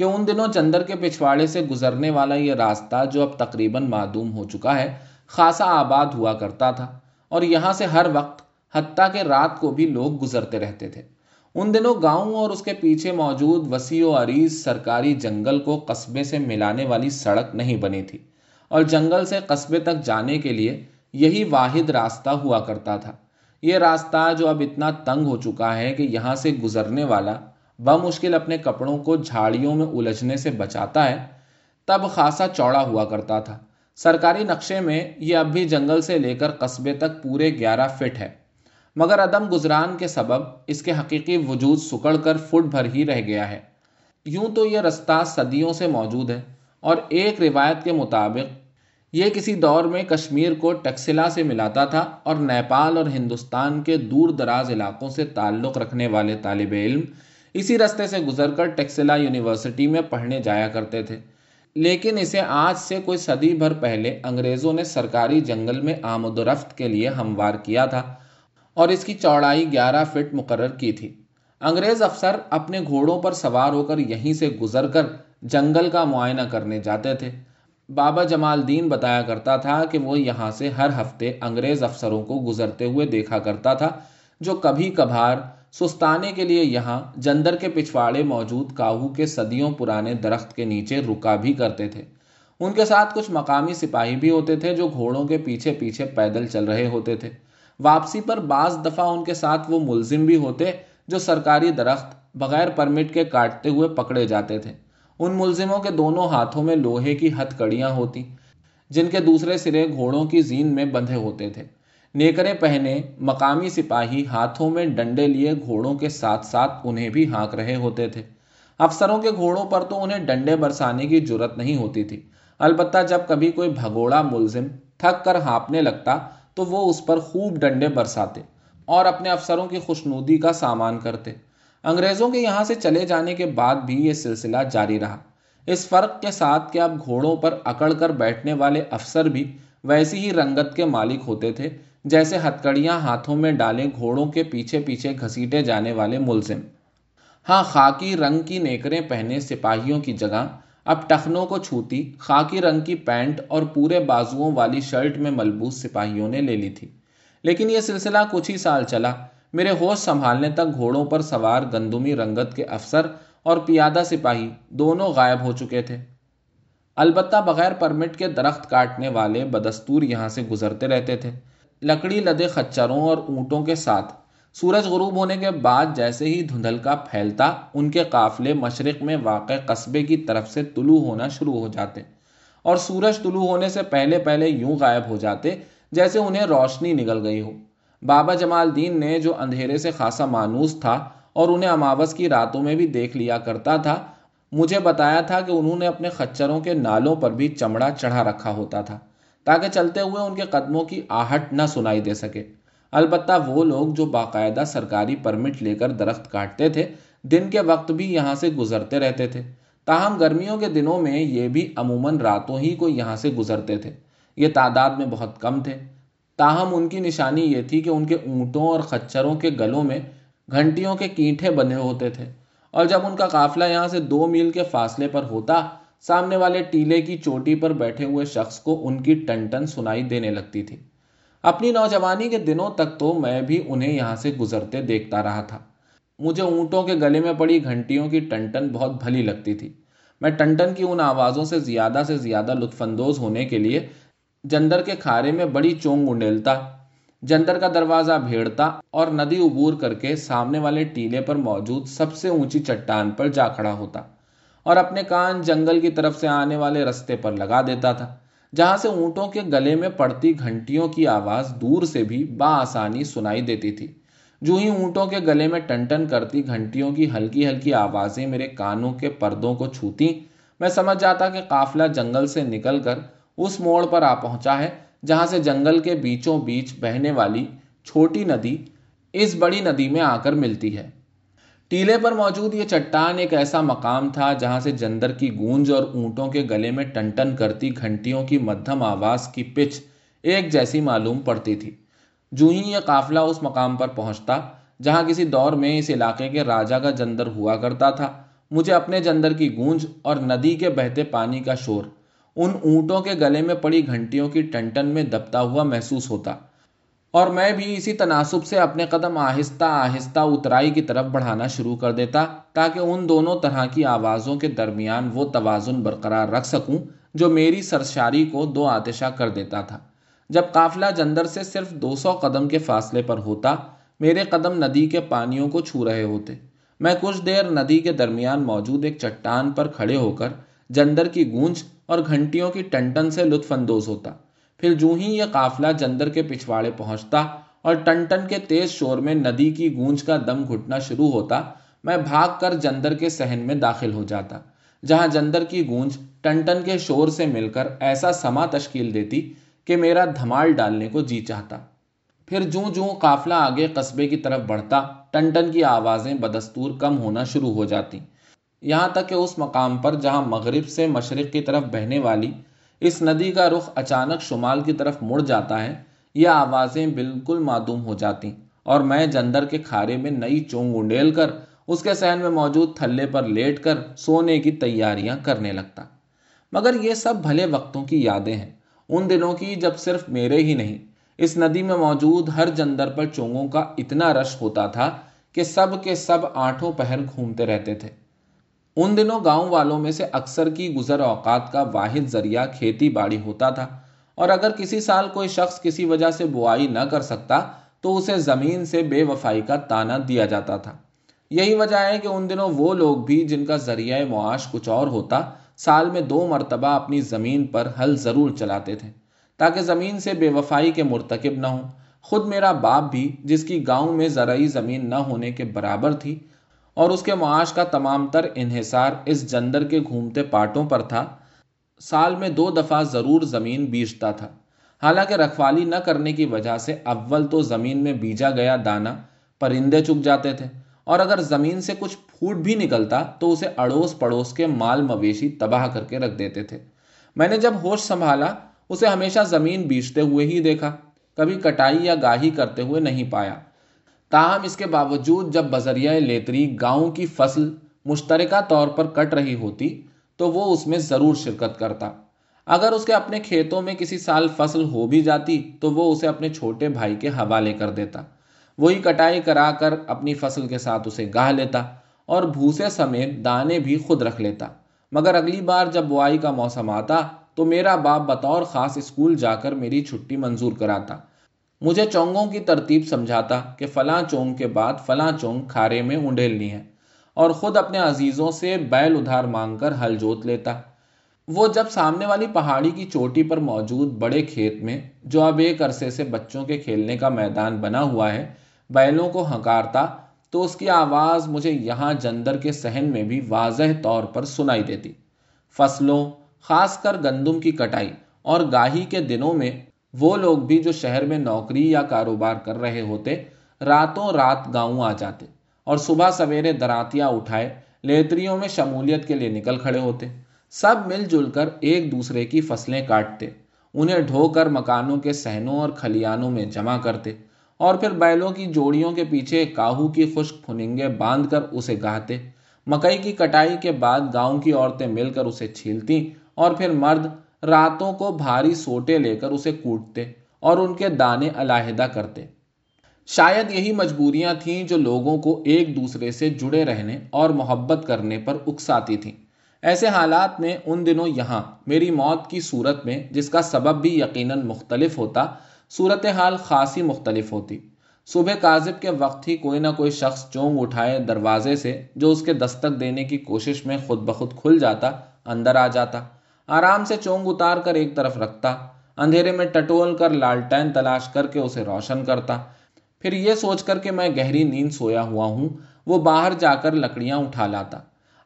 کہ ان دنوں چندر کے پچھواڑے سے گزرنے والا یہ راستہ جو اب تقریباً معدوم ہو چکا ہے، خاصا آباد ہوا کرتا تھا اور یہاں سے ہر وقت حتیٰ کہ رات کو بھی لوگ گزرتے رہتے تھے۔ ان دنوں گاؤں اور اس کے پیچھے موجود وسیع و عریض سرکاری جنگل کو قصبے سے ملانے والی سڑک نہیں بنی تھی اور جنگل سے قصبے تک جانے کے لیے یہی واحد راستہ ہوا کرتا تھا۔ یہ راستہ جو اب اتنا تنگ ہو چکا ہے کہ یہاں سے گزرنے والا بمشکل اپنے کپڑوں کو جھاڑیوں میں الجھنے سے بچاتا ہے، تب خاصا چوڑا ہوا کرتا تھا۔ سرکاری نقشے میں یہ اب بھی جنگل سے لے کر قصبے تک پورے گیارہ فٹ ہے۔ مگر عدم گزران کے سبب اس کے حقیقی وجود سکڑ کر فٹ بھر ہی رہ گیا ہے۔ یوں تو یہ رستہ صدیوں سے موجود ہے اور ایک روایت کے مطابق یہ کسی دور میں کشمیر کو ٹیکسلا سے ملاتا تھا اور نیپال اور ہندوستان کے دور دراز علاقوں سے تعلق رکھنے والے طالب علم اسی رستے سے گزر کر ٹیکسلا یونیورسٹی میں پڑھنے جایا کرتے تھے۔ لیکن اسے آج سے کوئی صدی بھر پہلے انگریزوں نے سرکاری جنگل میں آمد و رفت کے لیے ہموار کیا تھا اور اس کی چوڑائی گیارہ فٹ مقرر کی تھی۔ انگریز افسر اپنے گھوڑوں پر سوار ہو کر یہیں سے گزر کر جنگل کا معائنہ کرنے جاتے تھے۔ بابا جمال دین بتایا کرتا تھا کہ وہ یہاں سے ہر ہفتے انگریز افسروں کو گزرتے ہوئے دیکھا کرتا تھا جو کبھی کبھار سستانے کے لیے یہاں جندر کے پچھواڑے موجود کاہو کے صدیوں پرانے درخت کے نیچے رکا بھی کرتے تھے۔ ان کے ساتھ کچھ مقامی سپاہی بھی ہوتے تھے جو گھوڑوں کے پیچھے پیچھے پیدل چل رہے ہوتے تھے۔ واپسی پر بعض دفعہ ان کے ساتھ وہ ملزم بھی ہوتے جو سرکاری درخت بغیر پرمٹ کے کاٹتے ہوئے پکڑے جاتے تھے۔ ان ملزموں کے دونوں ہاتھوں میں لوہے کی ہتھ کڑیاں ہوتی، جن کے دوسرے سرے گھوڑوں کی زین میں بندھے ہوتے تھے۔ نیکرے پہنے مقامی سپاہی ہاتھوں میں ڈنڈے لیے گھوڑوں کے ساتھ ساتھ انہیں بھی ہانک رہے ہوتے تھے۔ افسروں کے گھوڑوں پر تو انہیں ڈنڈے برسانے کی ضرورت نہیں ہوتی تھی۔ البتہ جب کبھی کوئی بھگوڑا ملزم تھک کر ہانپنے لگتا تو وہ اس پر خوب ڈنڈے برساتے اور اپنے افسروں کی خوشنودی کا سامان کرتے۔ انگریزوں کے یہاں سے چلے جانے کے بعد بھی یہ سلسلہ جاری رہا۔ اس فرق کے ساتھ کہ اب گھوڑوں پر اکڑ کر بیٹھنے والے افسر بھی ویسی ہی رنگت کے مالک ہوتے تھے جیسے ہتکڑیاں ہاتھوں میں ڈالے گھوڑوں کے پیچھے پیچھے گھسیٹے جانے والے ملزم۔ ہاں خاکی رنگ کی نیکریں پہنے سپاہیوں کی جگہ۔ اب ٹخنوں کو چھوتی، خاکی رنگ کی پینٹ اور پورے بازوؤں والی شرٹ میں ملبوس سپاہیوں نے لے لی تھی۔ لیکن یہ سلسلہ کچھ ہی سال چلا۔ میرے ہوش سنبھالنے تک گھوڑوں پر سوار گندمی رنگت کے افسر اور پیادہ سپاہی دونوں غائب ہو چکے تھے۔ البتہ بغیر پرمٹ کے درخت کاٹنے والے بدستور یہاں سے گزرتے رہتے تھے۔ لکڑی لدے خچروں اور اونٹوں کے ساتھ۔ سورج غروب ہونے کے بعد جیسے ہی دھندل کا پھیلتا، ان کے قافلے مشرق میں واقع قصبے کی طرف سے طلوع ہونا شروع ہو جاتے اور سورج طلوع ہونے سے پہلے پہلے یوں غائب ہو جاتے جیسے انہیں روشنی نکل گئی ہو۔ بابا جمال دین نے جو اندھیرے سے خاصا مانوس تھا اور انہیں اماوس کی راتوں میں بھی دیکھ لیا کرتا تھا، مجھے بتایا تھا کہ انہوں نے اپنے خچروں کے نالوں پر بھی چمڑا چڑھا رکھا ہوتا تھا۔ تاکہ چلتے ہوئے ان کے قدموں کی آہٹ نہ سنائی دے سکے۔ البتہ وہ لوگ جو باقاعدہ سرکاری پرمٹ لے کر درخت کاٹتے تھے، دن کے وقت بھی یہاں سے گزرتے رہتے تھے۔ تاہم، گرمیوں کے دنوں میں یہ بھی عموماً راتوں ہی کو یہاں سے گزرتے تھے۔ یہ تعداد میں بہت کم تھے۔ تاہم، ان کی نشانی یہ تھی کہ ان کے اونٹوں اور خچروں کے گلوں میں گھنٹیوں کے کینٹے بندھے ہوتے تھے۔ اور جب ان کا قافلہ یہاں سے دو میل کے فاصلے پر ہوتا سامنے والے ٹیلے کی چوٹی پر بیٹھے ہوئے شخص کو ان کی ٹن ٹن سنائی دینے لگتی تھی۔ اپنی نوجوانی کے دنوں تک تو میں بھی انہیں یہاں سے گزرتے دیکھتا رہا تھا۔ مجھے اونٹوں کے گلے میں پڑی گھنٹیوں کی ٹن ٹن بہت بھلی لگتی تھی۔ میں ٹن ٹن کی ان آوازوں سے زیادہ سے زیادہ لطف اندوز ہونے کے لیے جندر کے کھارے میں بڑی چونگ انڈیلتا جندر کا دروازہ بھیڑتا اور ندی عبور کر کے سامنے والے ٹیلے پر موجود سب سے اونچی چٹان پر جا کھڑا ہوتا۔ اور اپنے کان جنگل کی طرف سے آنے والے رستے پر لگا دیتا تھا، جہاں سے اونٹوں کے گلے میں پڑتی گھنٹیوں کی آواز دور سے بھی بآسانی سنائی دیتی تھی۔ جو ہی اونٹوں کے گلے میں ٹن ٹن کرتی گھنٹیوں کی ہلکی ہلکی آوازیں میرے کانوں کے پردوں کو چھوتی، میں سمجھ جاتا کہ قافلہ جنگل سے نکل کر اس موڑ پر آ پہنچا ہے، جہاں سے جنگل کے بیچوں بیچ بہنے والی چھوٹی ندی اس بڑی ندی میں آ کر ملتی ہے۔ ٹیلے پر موجود یہ چٹان ایک ایسا مقام تھا جہاں سے جندر کی گونج اور اونٹوں کے گلے میں ٹن ٹن کرتی گھنٹیوں کی مدھم آواز کی پچ ایک جیسی معلوم پڑتی تھی۔ جو ہی یہ قافلہ اس مقام پر پہنچتا جہاں کسی دور میں اس علاقے کے راجا کا جندر ہوا کرتا تھا۔ مجھے اپنے جندر کی گونج اور ندی کے بہتے پانی کا شور، ان اونٹوں کے گلے میں پڑی گھنٹیوں کی ٹنٹن میں دبتا ہوا محسوس ہوتا۔ اور میں بھی اسی تناسب سے اپنے قدم آہستہ آہستہ اترائی کی طرف بڑھانا شروع کر دیتا تاکہ ان دونوں طرح کی آوازوں کے درمیان وہ توازن برقرار رکھ سکوں جو میری سرشاری کو دو آتشہ کر دیتا تھا۔ جب قافلہ جندر سے صرف دو سو قدم کے فاصلے پر ہوتا، میرے قدم ندی کے پانیوں کو چھو رہے ہوتے۔ میں کچھ دیر ندی کے درمیان موجود ایک چٹان پر کھڑے ہو کر جندر کی گونج اور گھنٹیوں کی ٹنٹن سے لطف اندوز ہوتا۔ پھر جو ہی یہ قافلہ جندر کے پچھواڑے پہنچتا اور ٹن ٹن کے تیز شور میں ندی کی گونج کا دم گھٹنا شروع ہوتا، میں بھاگ کر جندر کے سہن میں داخل ہو جاتا، جہاں جندر کی گونج ٹن ٹن کے شور سے مل کر ایسا سما تشکیل دیتی کہ میرا دھمال ڈالنے کو جی چاہتا۔ پھر جوں جوں قافلہ آگے قصبے کی طرف بڑھتا، ٹن ٹن کی آوازیں بدستور کم ہونا شروع ہو جاتی۔ یہاں تک کہ اس مقام پر جہاں مغرب سے مشرق کی طرف بہنے والی اس ندی کا رخ اچانک شمال کی طرف مڑ جاتا ہے، یہ آوازیں بالکل معدوم ہو جاتی اور میں جندر کے کھارے میں نئی چونگ انڈیل کر، اس کے سہن میں موجود تھلے پر لیٹ کر سونے کی تیاریاں کرنے لگتا۔ مگر یہ سب بھلے وقتوں کی یادیں ہیں۔ ان دنوں کی جب صرف میرے ہی نہیں، اس ندی میں موجود ہر جندر پر چونگوں کا اتنا رش ہوتا تھا کہ سب کے سب آٹھوں پہر گھومتے رہتے تھے۔ ان دنوں گاؤں والوں میں سے اکثر کی گزر اوقات کا واحد ذریعہ کھیتی باڑی ہوتا تھا۔ اور اگر کسی سال کوئی شخص کسی وجہ سے بوائی نہ کر سکتا، تو اسے زمین سے بے وفائی کا تانا دیا جاتا تھا۔ یہی وجہ ہے کہ ان دنوں وہ لوگ بھی جن کا ذریعہ معاش کچھ اور ہوتا، سال میں دو مرتبہ اپنی زمین پر حل ضرور چلاتے تھے، تاکہ زمین سے بے وفائی کے مرتکب نہ ہوں۔ خود میرا باپ بھی، جس کی گاؤں میں زرعی زمین نہ ہونے کے برابر تھی اور اس کے معاش کا تمام تر انحصار اس جندر کے گھومتے پاٹوں پر تھا۔ سال میں دو دفعہ ضرور زمین بیچتا تھا۔ حالانکہ رکھوالی نہ کرنے کی وجہ سے اول تو زمین میں بیجا گیا دانا پرندے چک جاتے تھے۔ اور اگر زمین سے کچھ پھوٹ بھی نکلتا تو اسے اڑوس پڑوس کے مال مویشی تباہ کر کے رکھ دیتے تھے۔ میں نے جب ہوش سنبھالا، اسے ہمیشہ زمین بیچتے ہوئے ہی دیکھا۔ کبھی کٹائی یا گاہی کرتے ہوئے نہیں پایا۔ تاہم اس کے باوجود جب بذریعہ لیتری گاؤں کی فصل مشترکہ طور پر کٹ رہی ہوتی تو وہ اس میں ضرور شرکت کرتا۔ اگر اس کے اپنے کھیتوں میں کسی سال فصل ہو بھی جاتی تو وہ اسے اپنے چھوٹے بھائی کے حوالے کر دیتا۔ وہی کٹائی کرا کر اپنی فصل کے ساتھ اسے گاہ لیتا اور بھوسے سمیت دانے بھی خود رکھ لیتا۔ مگر اگلی بار جب بوائی کا موسم آتا تو میرا باپ بطور خاص اسکول جا کر میری چھٹی منظور کراتا۔ مجھے چونگوں کی ترتیب سمجھاتا کہ فلاں چونگ کے بعد فلاں چونگ کھارے میں اونڈیلنی ہے اور خود اپنے عزیزوں سے بیل ادھار مانگ کر ہل جوت لیتا۔ وہ جب سامنے والی پہاڑی کی چوٹی پر موجود بڑے کھیت میں، جو اب ایک عرصے سے بچوں کے کھیلنے کا میدان بنا ہوا ہے، بیلوں کو ہنکارتا، تو اس کی آواز مجھے یہاں جندر کے سہن میں بھی واضح طور پر سنائی دیتی۔ فصلوں، خاص کر گندم کی کٹائی اور گاہی کے دنوں میں وہ لوگ بھی جو شہر میں نوکری یا کاروبار کر رہے ہوتے، راتوں رات گاؤں آ جاتے اور صبح سویرے دراتیاں اٹھائے، لیتریوں میں شمولیت کے لیے نکل کھڑے ہوتے۔ سب مل جل کر ایک دوسرے کی فصلیں کاٹتے، انہیں ڈھو کر مکانوں کے سہنوں اور کھلیانوں میں جمع کرتے اور پھر بیلوں کی جوڑیوں کے پیچھے کاہو کی خشک پھننگے باندھ کر اسے گاہتے۔ مکئی کی کٹائی کے بعد گاؤں کی عورتیں مل کر اسے چھیلتی اور پھر مرد راتوں کو بھاری سوٹے لے کر اسے کوٹتے اور ان کے دانے علاحدہ کرتے۔ شاید یہی مجبوریاں تھیں جو لوگوں کو ایک دوسرے سے جڑے رہنے اور محبت کرنے پر اکساتی تھیں۔ ایسے حالات میں ان دنوں یہاں میری موت کی صورت میں، جس کا سبب بھی یقیناً مختلف ہوتا صورت حال خاصی مختلف ہوتی۔ صبح کاذب کے وقت ہی کوئی نہ کوئی شخص چونگ اٹھائے دروازے سے، جو اس کے دستک دینے کی کوشش میں خود بخود کھل جاتا، اندر آ جاتا۔ آرام سے چونگ اتار کر ایک طرف رکھتا، اندھیرے میں ٹٹول کر لالٹین تلاش کر کے اسے روشن کرتا۔ پھر یہ سوچ کر کہ میں گہری نیند سویا ہوا ہوں، وہ باہر جا کر لکڑیاں اٹھا لاتا۔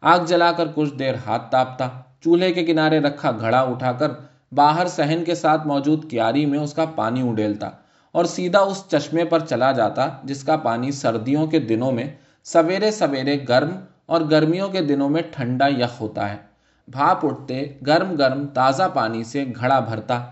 آگ جلا کر کچھ دیر ہاتھ تاپتا، چولہے کے کنارے رکھا گھڑا اٹھا کر باہر سہن کے ساتھ موجود کیاری میں اس کا پانی اڈیلتا اور سیدھا اس چشمے پر چلا جاتا جس کا پانی سردیوں کے دنوں میں سویرے سویرے گرم اور گرمیوں کے دنوں میں ٹھنڈا یخ ہوتا ہے۔ بھاپ اٹھتے، گرم گرم تازہ پانی سے گھڑا بھرتا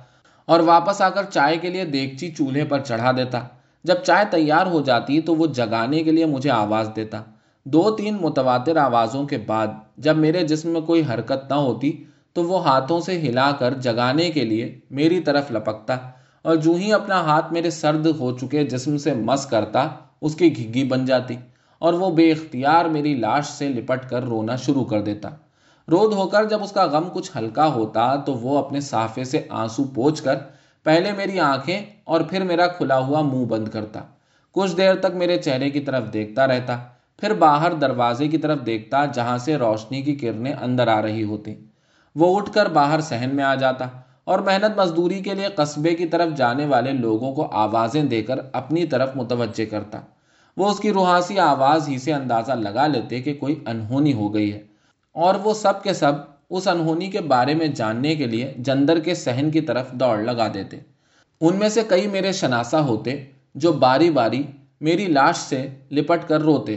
اور واپس آ کر چائے کے لیے دیگچی چولہے پر چڑھا دیتا۔ جب چائے تیار ہو جاتی تو وہ جگانے کے لیے مجھے آواز دیتا۔ دو تین متواتر آوازوں کے بعد جب میرے جسم میں کوئی حرکت نہ ہوتی تو وہ ہاتھوں سے ہلا کر جگانے کے لیے میری طرف لپکتا اور جو ہی اپنا ہاتھ میرے سرد ہو چکے جسم سے مس کرتا اس کی گھگی بن جاتی اور وہ بے اختیار میری لاش سے لپٹ کر رونا شروع کر دیتا۔ رود ہو کر جب اس کا غم کچھ ہلکا ہوتا تو وہ اپنے صافے سے آنسو پوچھ کر، پہلے میری آنکھیں اور پھر میرا کھلا ہوا منہ بند کرتا۔ کچھ دیر تک میرے چہرے کی طرف دیکھتا رہتا، پھر باہر دروازے کی طرف دیکھتا جہاں سے روشنی کی کرنیں اندر آ رہی ہوتی وہ اٹھ کر باہر سہن میں آ جاتا اور محنت مزدوری کے لیے قصبے کی طرف جانے والے لوگوں کو آوازیں دے کر اپنی طرف متوجہ کرتا۔ وہ اس کی روحاسی آواز ہی سے اندازہ لگا لیتے کہ کوئی انہونی ہو گئی ہے۔ اور وہ سب کے سب اس انہونی کے بارے میں جاننے کے لیے جندر کے سہن کی طرف دوڑ لگا دیتے۔ ان میں سے کئی میرے شناسا ہوتے جو باری باری میری لاش سے لپٹ کر روتے۔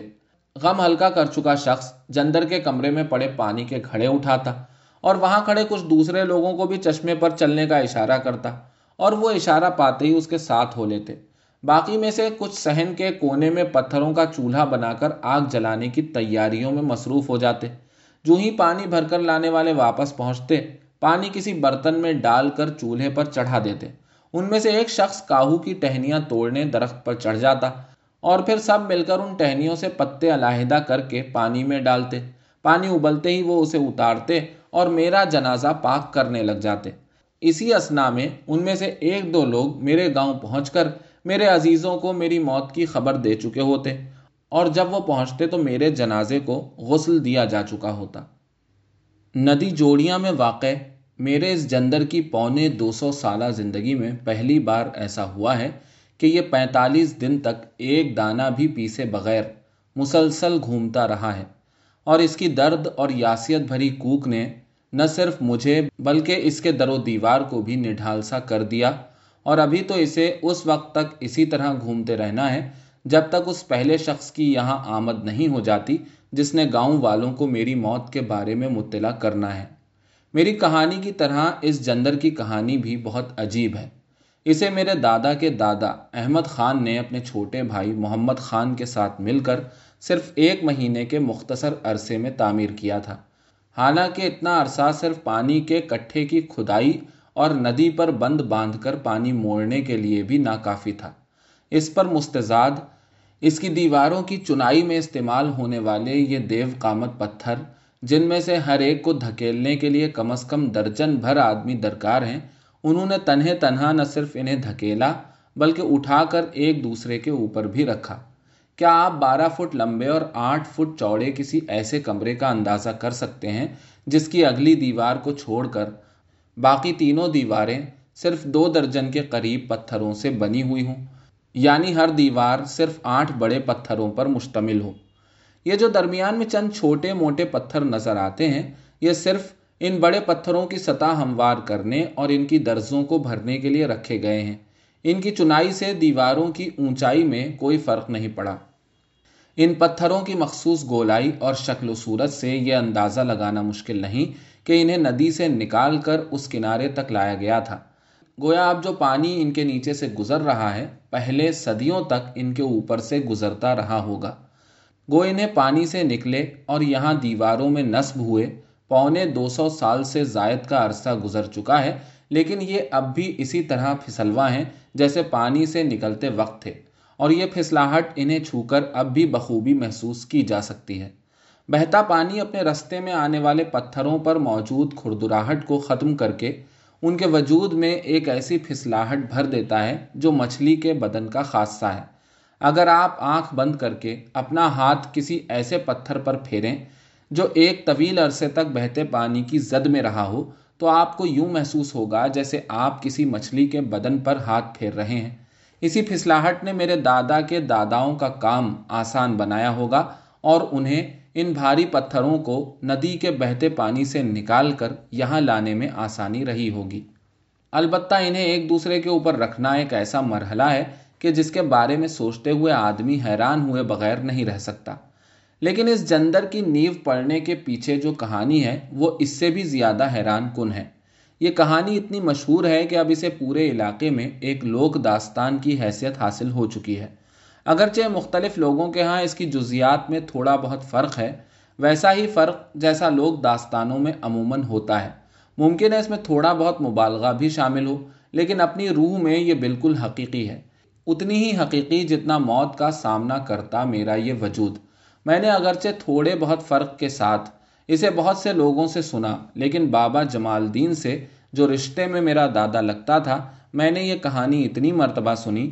غم ہلکا کر چکا شخص جندر کے کمرے میں پڑے پانی کے کھڑے اٹھاتا اور وہاں کھڑے کچھ دوسرے لوگوں کو بھی چشمے پر چلنے کا اشارہ کرتا اور وہ اشارہ پاتے ہی اس کے ساتھ ہو لیتے۔ باقی میں سے کچھ سہن کے کونے میں پتھروں کا چولہا بنا کر آگ جلانے کی تیاریوں میں مصروف ہو جاتے۔ جو ہی پانی بھر کر لانے والے واپس پہنچتے، پانی کسی برتن میں ڈال کر چولہے پر چڑھا دیتے۔ ان میں سے ایک شخص کاہو کی ٹہنیاں توڑنے درخت پر چڑھ جاتا اور پھر سب مل کر ان ٹہنیوں سے پتے علاحدہ کر کے پانی میں ڈالتے۔ پانی ابلتے ہی وہ اسے اتارتے اور میرا جنازہ پاک کرنے لگ جاتے۔ اسی اسنا میں ان میں سے ایک دو لوگ میرے گاؤں پہنچ کر میرے عزیزوں کو میری موت کی خبر دے چکے ہوتے۔ اور جب وہ پہنچتے تو میرے جنازے کو غسل دیا جا چکا ہوتا۔ ندی جوڑیاں میں واقع میرے اس جندر کی پونے دو سو سالہ زندگی میں پہلی بار ایسا ہوا ہے کہ یہ پینتالیس دن تک ایک دانہ بھی پیسے بغیر مسلسل گھومتا رہا ہے۔ اور اس کی درد اور یاسیت بھری کوک نے نہ صرف مجھے بلکہ اس کے در و دیوار کو بھی نڈھال سا کر دیا۔ اور ابھی تو اسے اس وقت تک اسی طرح گھومتے رہنا ہے جب تک اس پہلے شخص کی یہاں آمد نہیں ہو جاتی جس نے گاؤں والوں کو میری موت کے بارے میں مطلع کرنا ہے۔ میری کہانی کی طرح اس جندر کی کہانی بھی بہت عجیب ہے۔ اسے میرے دادا کے دادا احمد خان نے اپنے چھوٹے بھائی محمد خان کے ساتھ مل کر صرف ایک مہینے کے مختصر عرصے میں تعمیر کیا تھا۔ حالانکہ اتنا عرصہ صرف پانی کے کٹھے کی کھدائی اور ندی پر بند باندھ کر پانی موڑنے کے لیے بھی ناکافی تھا۔ اس پر مستضاد اس کی دیواروں کی چنائی میں استعمال ہونے والے یہ دیو قامت پتھر، جن میں سے ہر ایک کو دھکیلنے کے لیے کم از کم درجن بھر آدمی درکار ہیں، انہوں نے تنہے تنہا نہ صرف انہیں دھکیلا، بلکہ اٹھا کر ایک دوسرے کے اوپر بھی رکھا۔ کیا آپ بارہ فٹ لمبے اور آٹھ فٹ چوڑے کسی ایسے کمرے کا اندازہ کر سکتے ہیں جس کی اگلی دیوار کو چھوڑ کر باقی تینوں دیواریں صرف دو درجن کے قریب پتھروں سے بنی ہوئی ہوں؟ یعنی ہر دیوار صرف آٹھ بڑے پتھروں پر مشتمل ہو۔ یہ جو درمیان میں چند چھوٹے موٹے پتھر نظر آتے ہیں، یہ صرف ان بڑے پتھروں کی سطح ہموار کرنے اور ان کی درزوں کو بھرنے کے لیے رکھے گئے ہیں۔ ان کی چنائی سے دیواروں کی اونچائی میں کوئی فرق نہیں پڑا۔ ان پتھروں کی مخصوص گولائی اور شکل و صورت سے یہ اندازہ لگانا مشکل نہیں کہ انہیں ندی سے نکال کر اس کنارے تک لایا گیا تھا۔ گویا اب جو پانی ان کے نیچے سے گزر رہا ہے، پہلے صدیوں تک ان کے اوپر سے گزرتا رہا ہوگا۔ گو انہیں پانی سے نکلے اور یہاں دیواروں میں نصب ہوئے۔ پونے دو سو سال سے زائد کا عرصہ گزر چکا ہے، لیکن یہ اب بھی اسی طرح پھسلوا ہیں جیسے پانی سے نکلتے وقت تھے۔ اور یہ پھسلاہٹ انہیں چھو کر اب بھی بخوبی محسوس کی جا سکتی ہے۔ بہتا پانی اپنے رستے میں آنے والے پتھروں پر موجود کھردراہٹ کو ختم کر کے ان کے وجود میں ایک ایسی پھسلاہٹ بھر دیتا ہے جو مچھلی کے بدن کا خاصہ ہے۔ اگر آپ آنکھ بند کر کے اپنا ہاتھ کسی ایسے پتھر پر پھیریں جو ایک طویل عرصے تک بہتے پانی کی زد میں رہا ہو، تو آپ کو یوں محسوس ہوگا جیسے آپ کسی مچھلی کے بدن پر ہاتھ پھیر رہے ہیں۔ اسی پھسلاہٹ نے میرے دادا کے داداؤں کا کام آسان بنایا ہوگا اور انہیں ان بھاری پتھروں کو ندی کے بہتے پانی سے نکال کر یہاں لانے میں آسانی رہی ہوگی۔ البتہ انہیں ایک دوسرے کے اوپر رکھنا ایک ایسا مرحلہ ہے کہ جس کے بارے میں سوچتے ہوئے آدمی حیران ہوئے بغیر نہیں رہ سکتا۔ لیکن اس جندر کی نیو پڑھنے کے پیچھے جو کہانی ہے، وہ اس سے بھی زیادہ حیران کن ہے۔ یہ کہانی اتنی مشہور ہے کہ اب اسے پورے علاقے میں ایک لوک داستان کی حیثیت حاصل ہو چکی ہے۔ اگرچہ مختلف لوگوں کے ہاں اس کی جزیات میں تھوڑا بہت فرق ہے، ویسا ہی فرق جیسا لوک داستانوں میں عموماً ہوتا ہے۔ ممکن ہے اس میں تھوڑا بہت مبالغہ بھی شامل ہو، لیکن اپنی روح میں یہ بالکل حقیقی ہے۔ اتنی ہی حقیقی جتنا موت کا سامنا کرتا میرا یہ وجود۔ میں نے اگرچہ تھوڑے بہت فرق کے ساتھ اسے بہت سے لوگوں سے سنا، لیکن بابا جمال دین سے جو رشتے میں میرا دادا لگتا تھا، میں نے یہ کہانی اتنی مرتبہ سنی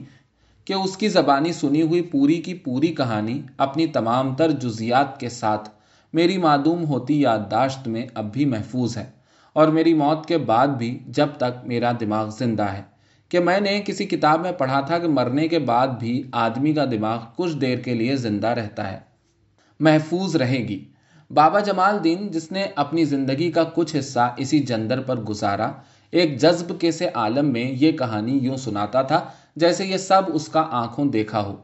کہ اس کی زبانی سنی ہوئی پوری کی پوری کہانی اپنی تمام تر جزیات کے ساتھ میری معدوم ہوتی یادداشت میں اب بھی محفوظ ہے اور میری موت کے بعد بھی جب تک میرا دماغ زندہ ہے۔ کہ میں نے کسی کتاب میں پڑھا تھا کہ مرنے کے بعد بھی آدمی کا دماغ کچھ دیر کے لیے زندہ رہتا ہے، محفوظ رہے گی۔ بابا جمال دین، جس نے اپنی زندگی کا کچھ حصہ اسی جندر پر گزارا، ایک جذب کے سے عالم میں یہ کہانی یوں سناتا تھا جیسے یہ سب اس کا آنکھوں دیکھا ہو۔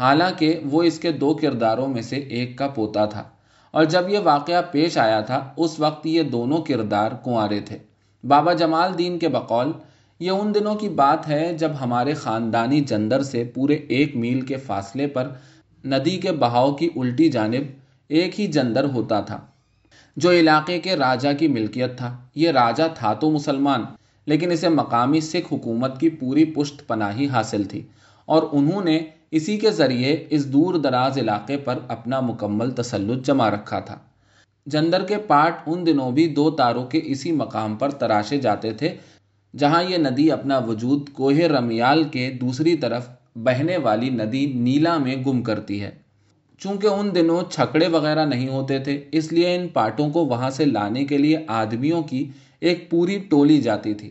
حالانکہ وہ اس کے دو کرداروں میں سے ایک کا پوتا تھا۔ اور جب یہ واقعہ پیش آیا تھا، اس وقت یہ دونوں کردار کنوارے تھے۔ بابا جمال دین کے بقول، یہ ان دنوں کی بات ہے جب ہمارے خاندانی جندر سے پورے ایک میل کے فاصلے پر ندی کے بہاؤ کی الٹی جانب ایک ہی جندر ہوتا تھا، جو علاقے کے راجا کی ملکیت تھا۔ یہ راجا تھا تو مسلمان۔ لیکن اسے مقامی سکھ حکومت کی پوری پشت پناہی حاصل تھی اور انہوں نے اسی کے ذریعے اس دور دراز علاقے پر اپنا مکمل تسلط جما رکھا تھا۔ جندر کے پاٹ ان دنوں بھی دو تاروں کے اسی مقام پر تراشے جاتے تھے، جہاں یہ ندی اپنا وجود کوہ رمیال کے دوسری طرف بہنے والی ندی نیلا میں گم کرتی ہے۔ چونکہ ان دنوں چھکڑے وغیرہ نہیں ہوتے تھے، اس لیے ان پاٹوں کو وہاں سے لانے کے لیے آدمیوں کی ایک پوری ٹولی جاتی تھی،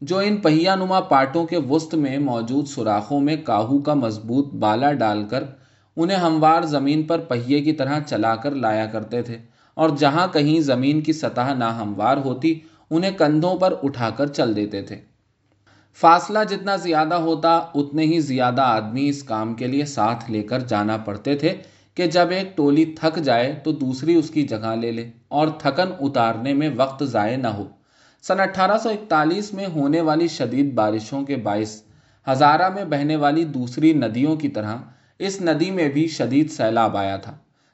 جو ان پہیا نما پاٹوں کے وسط میں موجود سوراخوں میں کاہو کا مضبوط بالا ڈال کر انہیں ہموار زمین پر پہیے کی طرح چلا کر لایا کرتے تھے۔ اور جہاں کہیں زمین کی سطح نہ ہموار ہوتی، انہیں کندھوں پر اٹھا کر چل دیتے تھے۔ فاصلہ جتنا زیادہ ہوتا، اتنے ہی زیادہ آدمی اس کام کے لیے ساتھ لے کر جانا پڑتے تھے کہ جب ایک ٹولی تھک جائے تو دوسری اس کی جگہ لے لے۔ اور تھکن اتارنے میں وقت ضائع نہ ہو۔ سن اٹھارہ سو اکتالیس میں ہونے والی شدید بارشوں کے باعث ہزارہ میں بہنے والی دوسری ندیوں کی طرح اس ندی میں بھی شدید سیلاب آیا تھا،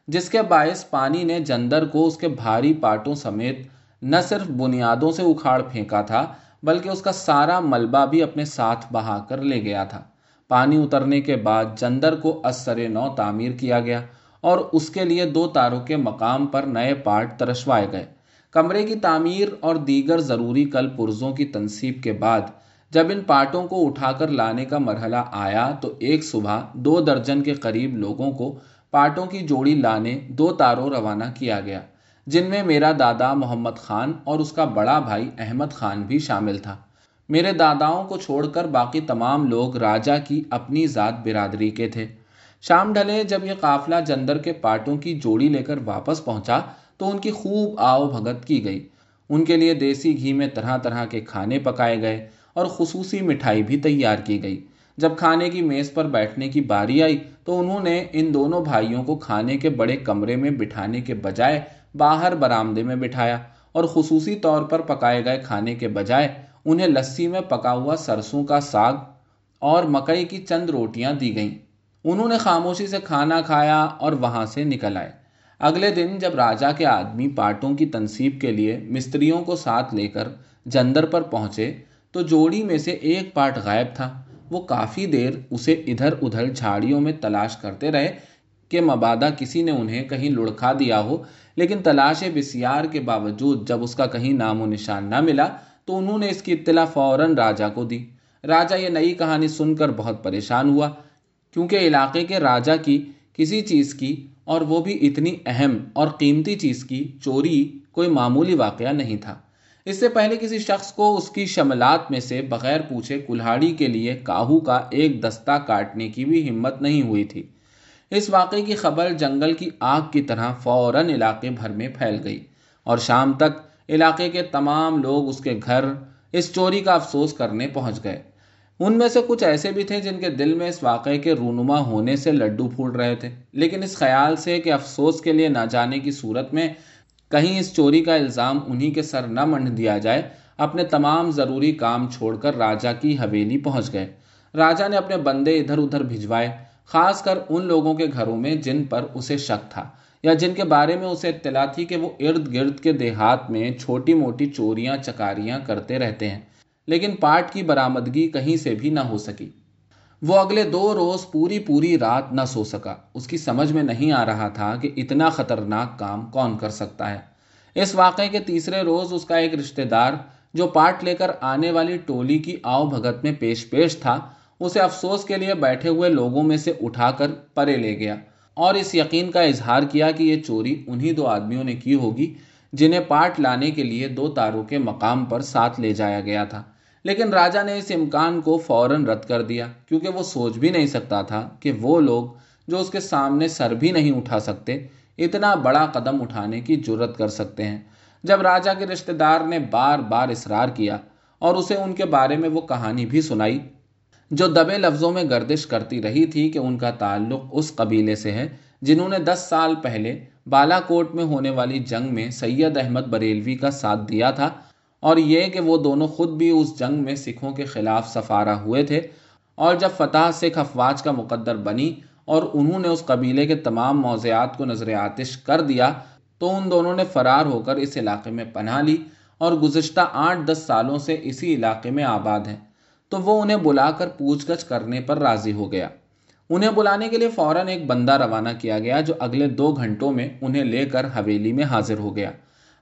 جس کے باعث پانی نے جندر کو اس کے بھاری پاٹوں سمیت نہ صرف بنیادوں سے اکھاڑ پھینکا تھا، بلکہ اس کا سارا ملبہ بھی اپنے ساتھ بہا کر لے گیا تھا۔ پانی اترنے کے بعد جندر کو اثر نو تعمیر کیا گیا۔ اور اس کے لیے دو تاروں کے مقام پر نئے پارٹ ترشوائے گئے۔ کمرے کی تعمیر اور دیگر ضروری کل پرزوں کی تنصیب کے بعد جب ان پارٹوں کو اٹھا کر لانے کا مرحلہ آیا تو ایک صبح دو درجن کے قریب لوگوں کو پارٹوں کی جوڑی لانے دو تاروں روانہ کیا گیا، جن میں میرا دادا محمد خان اور اس کا بڑا بھائی احمد خان بھی شامل تھا۔ میرے داداؤں کو چھوڑ کر باقی تمام لوگ راجا کی اپنی ذات برادری کے تھے۔ شام ڈھلے جب یہ قافلہ جندر کے پاٹوں کی جوڑی لے کر واپس پہنچا تو ان کی خوب آؤ بھگت کی گئی۔ ان کے لیے دیسی گھی میں طرح طرح کے کھانے پکائے گئے اور خصوصی مٹھائی بھی تیار کی گئی۔ جب کھانے کی میز پر بیٹھنے کی باری آئی تو انہوں نے ان دونوں بھائیوں کو کھانے کے بڑے کمرے میں بٹھانے کے بجائے باہر برآمدے میں بٹھایا اور خصوصی طور پر پکائے گئے کھانے کے بجائے انہیں لسی میں پکا ہوا سرسوں کا ساگ اور مکئی کی چند روٹیاں دی گئیں۔ انہوں نے خاموشی سے کھانا کھایا اور وہاں سے نکل آئے۔ اگلے دن جب راجا کے آدمی پاٹوں کی تنصیب کے لیے مستریوں کو ساتھ لے کر جندر پر پہنچے تو جوڑی میں سے ایک پاٹ غائب تھا۔ وہ کافی دیر اسے ادھر ادھر جھاڑیوں میں تلاش کرتے رہے کہ مبادہ کسی نے انہیں کہیں لڑکھا دیا ہو، لیکن تلاش بسیار کے باوجود جب اس کا کہیں نام و نشان نہ ملا تو انہوں نے اس کی اطلاع فوراً راجا کو دی۔ راجا یہ نئی کہانی سن کر بہت پریشان ہوا۔ کیونکہ علاقے کے راجا کی کسی چیز کی اور وہ بھی اتنی اہم اور قیمتی چیز کی چوری کوئی معمولی واقعہ نہیں تھا۔ اس سے پہلے کسی شخص کو اس کی شملات میں سے بغیر پوچھے کلہاڑی کے لیے کاہو کا ایک دستہ کاٹنے کی بھی ہمت نہیں ہوئی تھی۔ اس واقعے کی خبر جنگل کی آگ کی طرح فوراً علاقے بھر میں پھیل گئی اور شام تک علاقے کے تمام لوگ اس کے گھر اس چوری کا افسوس کرنے پہنچ گئے۔ ان میں سے کچھ ایسے بھی تھے جن کے دل میں اس واقعے کے رونما ہونے سے لڈو پھوٹ رہے تھے۔ لیکن اس خیال سے کہ افسوس کے لیے نہ جانے کی صورت میں کہیں اس چوری کا الزام انہی کے سر نہ منڈ دیا جائے، اپنے تمام ضروری کام چھوڑ کر راجا کی حویلی پہنچ گئے۔ راجا نے اپنے بندے ادھر ادھر بھجوائے، خاص کر ان لوگوں کے گھروں میں جن پر اسے شک تھا، یا جن کے بارے میں اسے اطلاع تھی کہ وہ ارد گرد کے دیہات میں چھوٹی موٹی چوریاں، چکاریاں کرتے رہتے ہیں۔ لیکن پاٹ کی برآمدگی کہیں سے بھی نہ ہو سکی۔ وہ اگلے دو روز پوری پوری رات نہ سو سکا۔ اس کی سمجھ میں نہیں آ رہا تھا کہ اتنا خطرناک کام کون کر سکتا ہے۔ اس واقعے کے تیسرے روز اس کا ایک رشتہ دار جو پاٹ لے کر آنے والی ٹولی کی آؤ بھگت میں پیش پیش تھا، اسے افسوس کے لیے بیٹھے ہوئے لوگوں میں سے اٹھا کر پرے لے گیا اور اس یقین کا اظہار کیا کہ یہ چوری انہی دو آدمیوں نے کی ہوگی جنہیں پاٹ لانے کے لیے دو تاروں کے مقام پر ساتھ لے جایا گیا تھا۔ لیکن راجا نے اس امکان کو فوراً رد کر دیا، کیونکہ وہ سوچ بھی نہیں سکتا تھا کہ وہ لوگ جو اس کے سامنے سر بھی نہیں اٹھا سکتے، اتنا بڑا قدم اٹھانے کی جرت کر سکتے ہیں۔ جب راجا کے رشتہ دار نے بار بار اصرار کیا اور اسے ان کے بارے میں وہ کہانی بھی سنائی، جو دبے لفظوں میں گردش کرتی رہی تھی کہ ان کا تعلق اس قبیلے سے ہے، جنہوں نے دس سال پہلے بالا کوٹ میں ہونے والی جنگ میں سید احمد بریلوی کا ساتھ دیا تھا اور یہ کہ وہ دونوں خود بھی اس جنگ میں سکھوں کے خلاف سفارہ ہوئے تھے۔ اور جب فتح سکھ افواج کا مقدر بنی اور انہوں نے اس قبیلے کے تمام موضوعات کو نظر آتش کر دیا، تو ان دونوں نے فرار ہو کر اس علاقے میں پناہ لی اور گزشتہ آٹھ دس سالوں سے اسی علاقے میں آباد ہیں۔ تو وہ انہیں بلا کر پوچھ گچھ کرنے پر راضی ہو گیا۔ انہیں بلانے کے لیے فوراً ایک بندہ روانہ کیا گیا جو اگلے دو گھنٹوں میں انہیں لے کر حویلی میں حاضر ہو گیا۔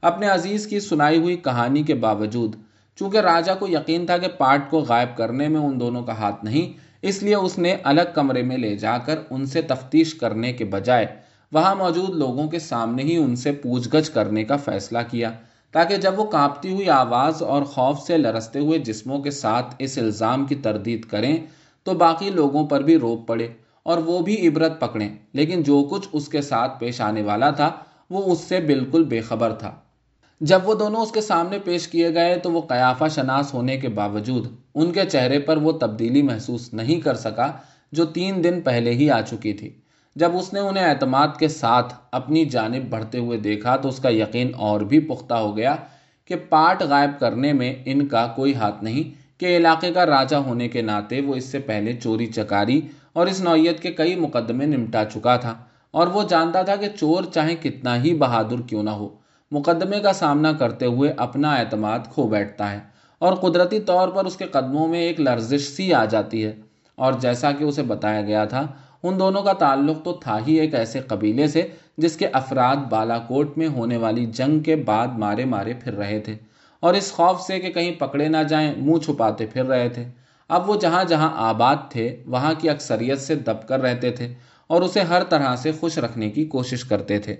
اپنے عزیز کی سنائی ہوئی کہانی کے باوجود، چونکہ راجا کو یقین تھا کہ پاٹ کو غائب کرنے میں ان دونوں کا ہاتھ نہیں، اس لیے اس نے الگ کمرے میں لے جا کر ان سے تفتیش کرنے کے بجائے وہاں موجود لوگوں کے سامنے ہی ان سے پوچھ گچھ کرنے کا فیصلہ کیا، تاکہ جب وہ کانپتی ہوئی آواز اور خوف سے لرستے ہوئے جسموں کے ساتھ اس الزام کی تردید کریں تو باقی لوگوں پر بھی روپ پڑے اور وہ بھی عبرت پکڑیں، لیکن جو کچھ اس کے ساتھ پیش آنے والا تھا، وہ اس سے بالکل بے خبر تھا۔ جب وہ دونوں اس کے سامنے پیش کیے گئے تو وہ قیافہ شناس ہونے کے باوجود ان کے چہرے پر وہ تبدیلی محسوس نہیں کر سکا جو تین دن پہلے ہی آ چکی تھی۔ جب اس نے انہیں اعتماد کے ساتھ اپنی جانب بڑھتے ہوئے دیکھا تو اس کا یقین اور بھی پختہ ہو گیا کہ پاٹ غائب کرنے میں ان کا کوئی ہاتھ نہیں، کہ علاقے کا راجہ ہونے کے ناطے وہ اس سے پہلے چوری چکاری اور اس نوعیت کے کئی مقدمے نمٹا چکا تھا اور وہ جانتا تھا کہ چور چاہے کتنا ہی بہادر کیوں نہ ہو۔ مقدمے کا سامنا کرتے ہوئے اپنا اعتماد کھو بیٹھتا ہے اور قدرتی طور پر اس کے قدموں میں ایک لرزش سی آ جاتی ہے اور جیسا کہ اسے بتایا گیا تھا، ان دونوں کا تعلق تو تھا ہی ایک ایسے قبیلے سے جس کے افراد بالا کوٹ میں ہونے والی جنگ کے بعد مارے مارے پھر رہے تھے اور اس خوف سے کہ کہیں پکڑے نہ جائیں، منہ چھپاتے پھر رہے تھے۔ اب وہ جہاں جہاں آباد تھے، وہاں کی اکثریت سے دب کر رہتے تھے اور اسے ہر طرح سے خوش رکھنے کی کوشش کرتے تھے۔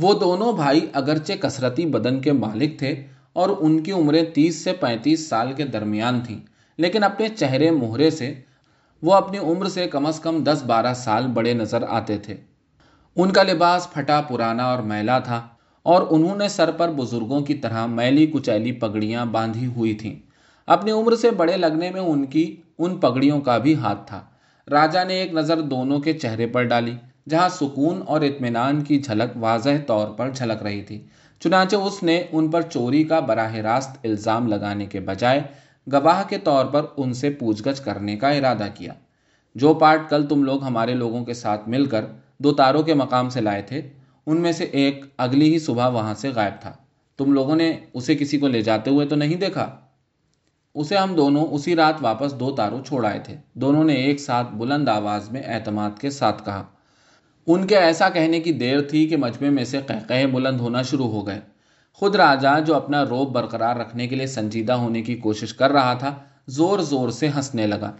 وہ دونوں بھائی اگرچہ کثرتی بدن کے مالک تھے اور ان کی عمریں تیس سے پینتیس سال کے درمیان تھیں، لیکن اپنے چہرے مہرے سے وہ اپنی عمر سے کم از کم دس بارہ سال بڑے نظر آتے تھے۔ ان کا لباس پھٹا پرانا اور میلا تھا اور انہوں نے سر پر بزرگوں کی طرح میلی کچیلی پگڑیاں باندھی ہوئی تھیں۔ اپنی عمر سے بڑے لگنے میں ان کی، ان پگڑیوں کا بھی ہاتھ تھا۔ راجا نے ایک نظر دونوں کے چہرے پر ڈالی۔ جہاں سکون اور اطمینان کی جھلک واضح طور پر جھلک رہی تھی۔ چنانچہ اس نے ان پر چوری کا براہ راست الزام لگانے کے بجائے گواہ کے طور پر ان سے پوچھ گچھ کرنے کا ارادہ کیا۔ جو پارٹ کل تم لوگ ہمارے لوگوں کے ساتھ مل کر دو تاروں کے مقام سے لائے تھے، ان میں سے ایک اگلی ہی صبح وہاں سے غائب تھا۔ تم لوگوں نے اسے کسی کو لے جاتے ہوئے تو نہیں دیکھا؟ اسے ہم دونوں اسی رات واپس دو تاروں چھوڑ آئے تھے۔ دونوں نے ایک ساتھ بلند آواز میں اعتماد کے ساتھ کہا ان کے ایسا کہنے کی دیر تھی کہ مجمے میں سے کہہ بلند ہونا شروع ہو گئے۔ خود راجا جو اپنا روب برقرار رکھنے کے لیے سنجیدہ ہونے کی کوشش کر رہا تھا، زور زور سے ہنسنے لگا۔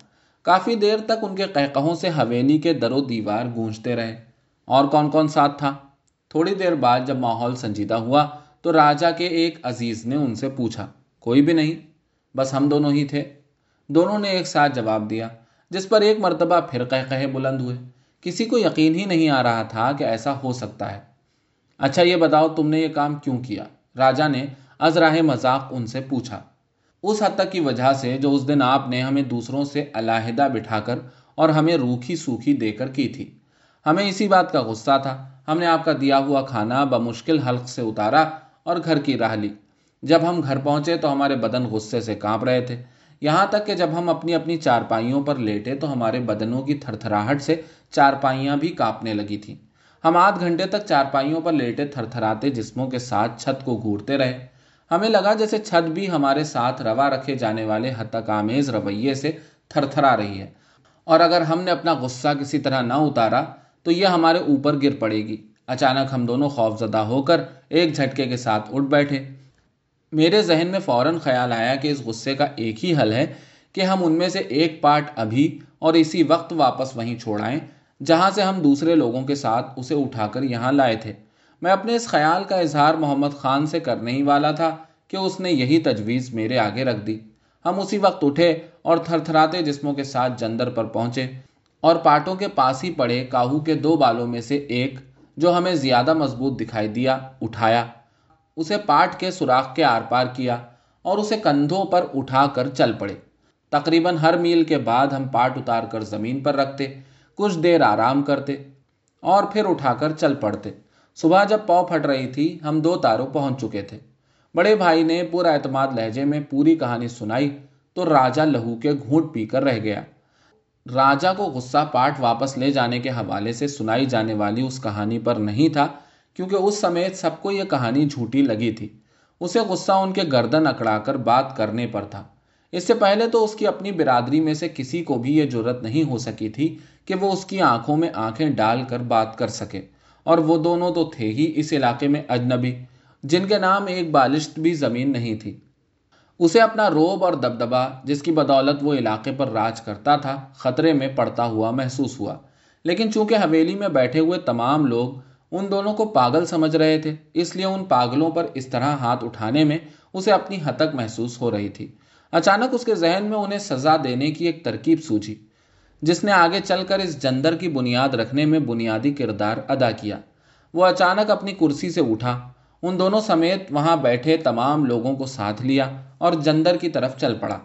کافی دیر تک ان کے قہقہوں سے حویلی کے در و دیوار گونجتے رہے۔ اور کون کون ساتھ تھا؟ تھوڑی دیر بعد جب ماحول سنجیدہ ہوا تو راجا کے ایک عزیز نے ان سے پوچھا، کوئی بھی نہیں، بس ہم دونوں ہی تھے۔ دونوں نے ایک ساتھ جواب دیا، جس پر ایک مرتبہ پھر کہے بلند ہوئے۔ کسی کو یقین ہی نہیں آ رہا تھا کہ ایسا ہو سکتا ہے۔ اچھا یہ بتاؤ تم نے یہ کام کیوں کیا؟ راجا نے ازراہ مذاق ان سے پوچھا۔ اس حد تک کی وجہ سے جو اس دن آپ نے ہمیں دوسروں سے علیحدہ بٹھا کر اور ہمیں روکھی سوکھی دے کر کی تھی۔ ہمیں اسی بات کا غصہ تھا۔ ہم نے آپ کا دیا ہوا کھانا بمشکل حلق سے اتارا اور گھر کی راہ لی۔ جب ہم گھر پہنچے تو ہمارے بدن غصے سے کانپ رہے تھے۔ یہاں تک کہ جب ہم اپنی اپنی چارپائیوں پر لیٹے تو ہمارے بدنوں کی تھر تھراہٹ سے چارپائیاں بھی کانپنے لگی تھیں۔ ہم آدھ گھنٹے تک چارپائیوں پر لیٹے تھر تھراتے جسموں کے ساتھ چھت کو گھورتے رہے۔ ہمیں لگا جیسے چھت بھی ہمارے ساتھ روا رکھے جانے والے حتک آمیز رویے سے تھر تھرا رہی ہے۔ اور اگر ہم نے اپنا غصہ کسی طرح نہ اتارا تو یہ ہمارے اوپر گر پڑے گی۔ اچانک ہم دونوں خوف زدہ ہو کر ایک جھٹکے کے ساتھ اٹھ بیٹھے۔ میرے ذہن میں فوراً خیال آیا کہ اس غصے کا ایک ہی حل ہے کہ ہم ان میں سے ایک پارٹ ابھی اور اسی وقت واپس وہیں چھوڑائیں جہاں سے ہم دوسرے لوگوں کے ساتھ اسے اٹھا کر یہاں لائے تھے۔ میں اپنے اس خیال کا اظہار محمد خان سے کرنے ہی والا تھا کہ اس نے یہی تجویز میرے آگے رکھ دی۔ ہم اسی وقت اٹھے اور تھر تھراتے جسموں کے ساتھ جندر پر پہنچے اور پاٹوں کے پاس ہی پڑے کاہو کے دو بالوں میں سے ایک جو ہمیں زیادہ مضبوط دکھائی دیا، اٹھایا۔ اسے پاٹ کے سوراخ کے آر پار کیا اور اسے کندھوں پر اٹھا کر چل پڑے۔ تقریباً ہر میل کے بعد ہم پاٹ اتار کر زمین پر رکھتے، کچھ دیر آرام کرتے اور پھر اٹھا کر چل پڑتے۔ صبح جب پاؤ پھٹ رہی تھی، ہم دو تاروں پہنچ چکے تھے۔ بڑے بھائی نے پورا اعتماد لہجے میں پوری کہانی سنائی تو راجا لہو کے گھونٹ پی کر رہ گیا۔ راجا کو غصہ پاٹ واپس لے جانے کے حوالے سے سنائی جانے والی اس کہانی پر نہیں تھا کیونکہ اس سمیت سب کو یہ کہانی جھوٹی لگی تھی۔ اسے غصہ ان کے گردن اکڑا کر بات کرنے پر تھا۔ اس سے پہلے تو اس کی اپنی برادری میں سے کسی کو بھی یہ ضرورت نہیں ہو سکی تھی کہ وہ اس کی آنکھوں میں آنکھیں ڈال کر بات کر سکے۔ اور وہ دونوں تو تھے ہی اس علاقے میں اجنبی، جن کے نام ایک بالشت بھی زمین نہیں تھی۔ اسے اپنا روب اور دبدبا جس کی بدولت وہ علاقے پر راج کرتا تھا، خطرے میں پڑتا ہوا محسوس ہوا۔ لیکن چونکہ حویلی میں بیٹھے ہوئے تمام لوگ ان دونوں کو پاگل سمجھ رہے تھے۔ اس لیے ان پاگلوں پر اس طرح ہاتھ اٹھانے میں اسے اپنی ہتک محسوس ہو رہی تھی۔ اچانک اس کے ذہن میں انہیں سزا دینے کی ایک ترکیب سوجی جس نے آگے چل کر اس جندر کی بنیاد رکھنے میں بنیادی کردار ادا کیا۔ وہ اچانک اپنی کرسی سے اٹھا، ان دونوں سمیت وہاں بیٹھے تمام لوگوں کو ساتھ لیا اور جندر کی طرف چل پڑا۔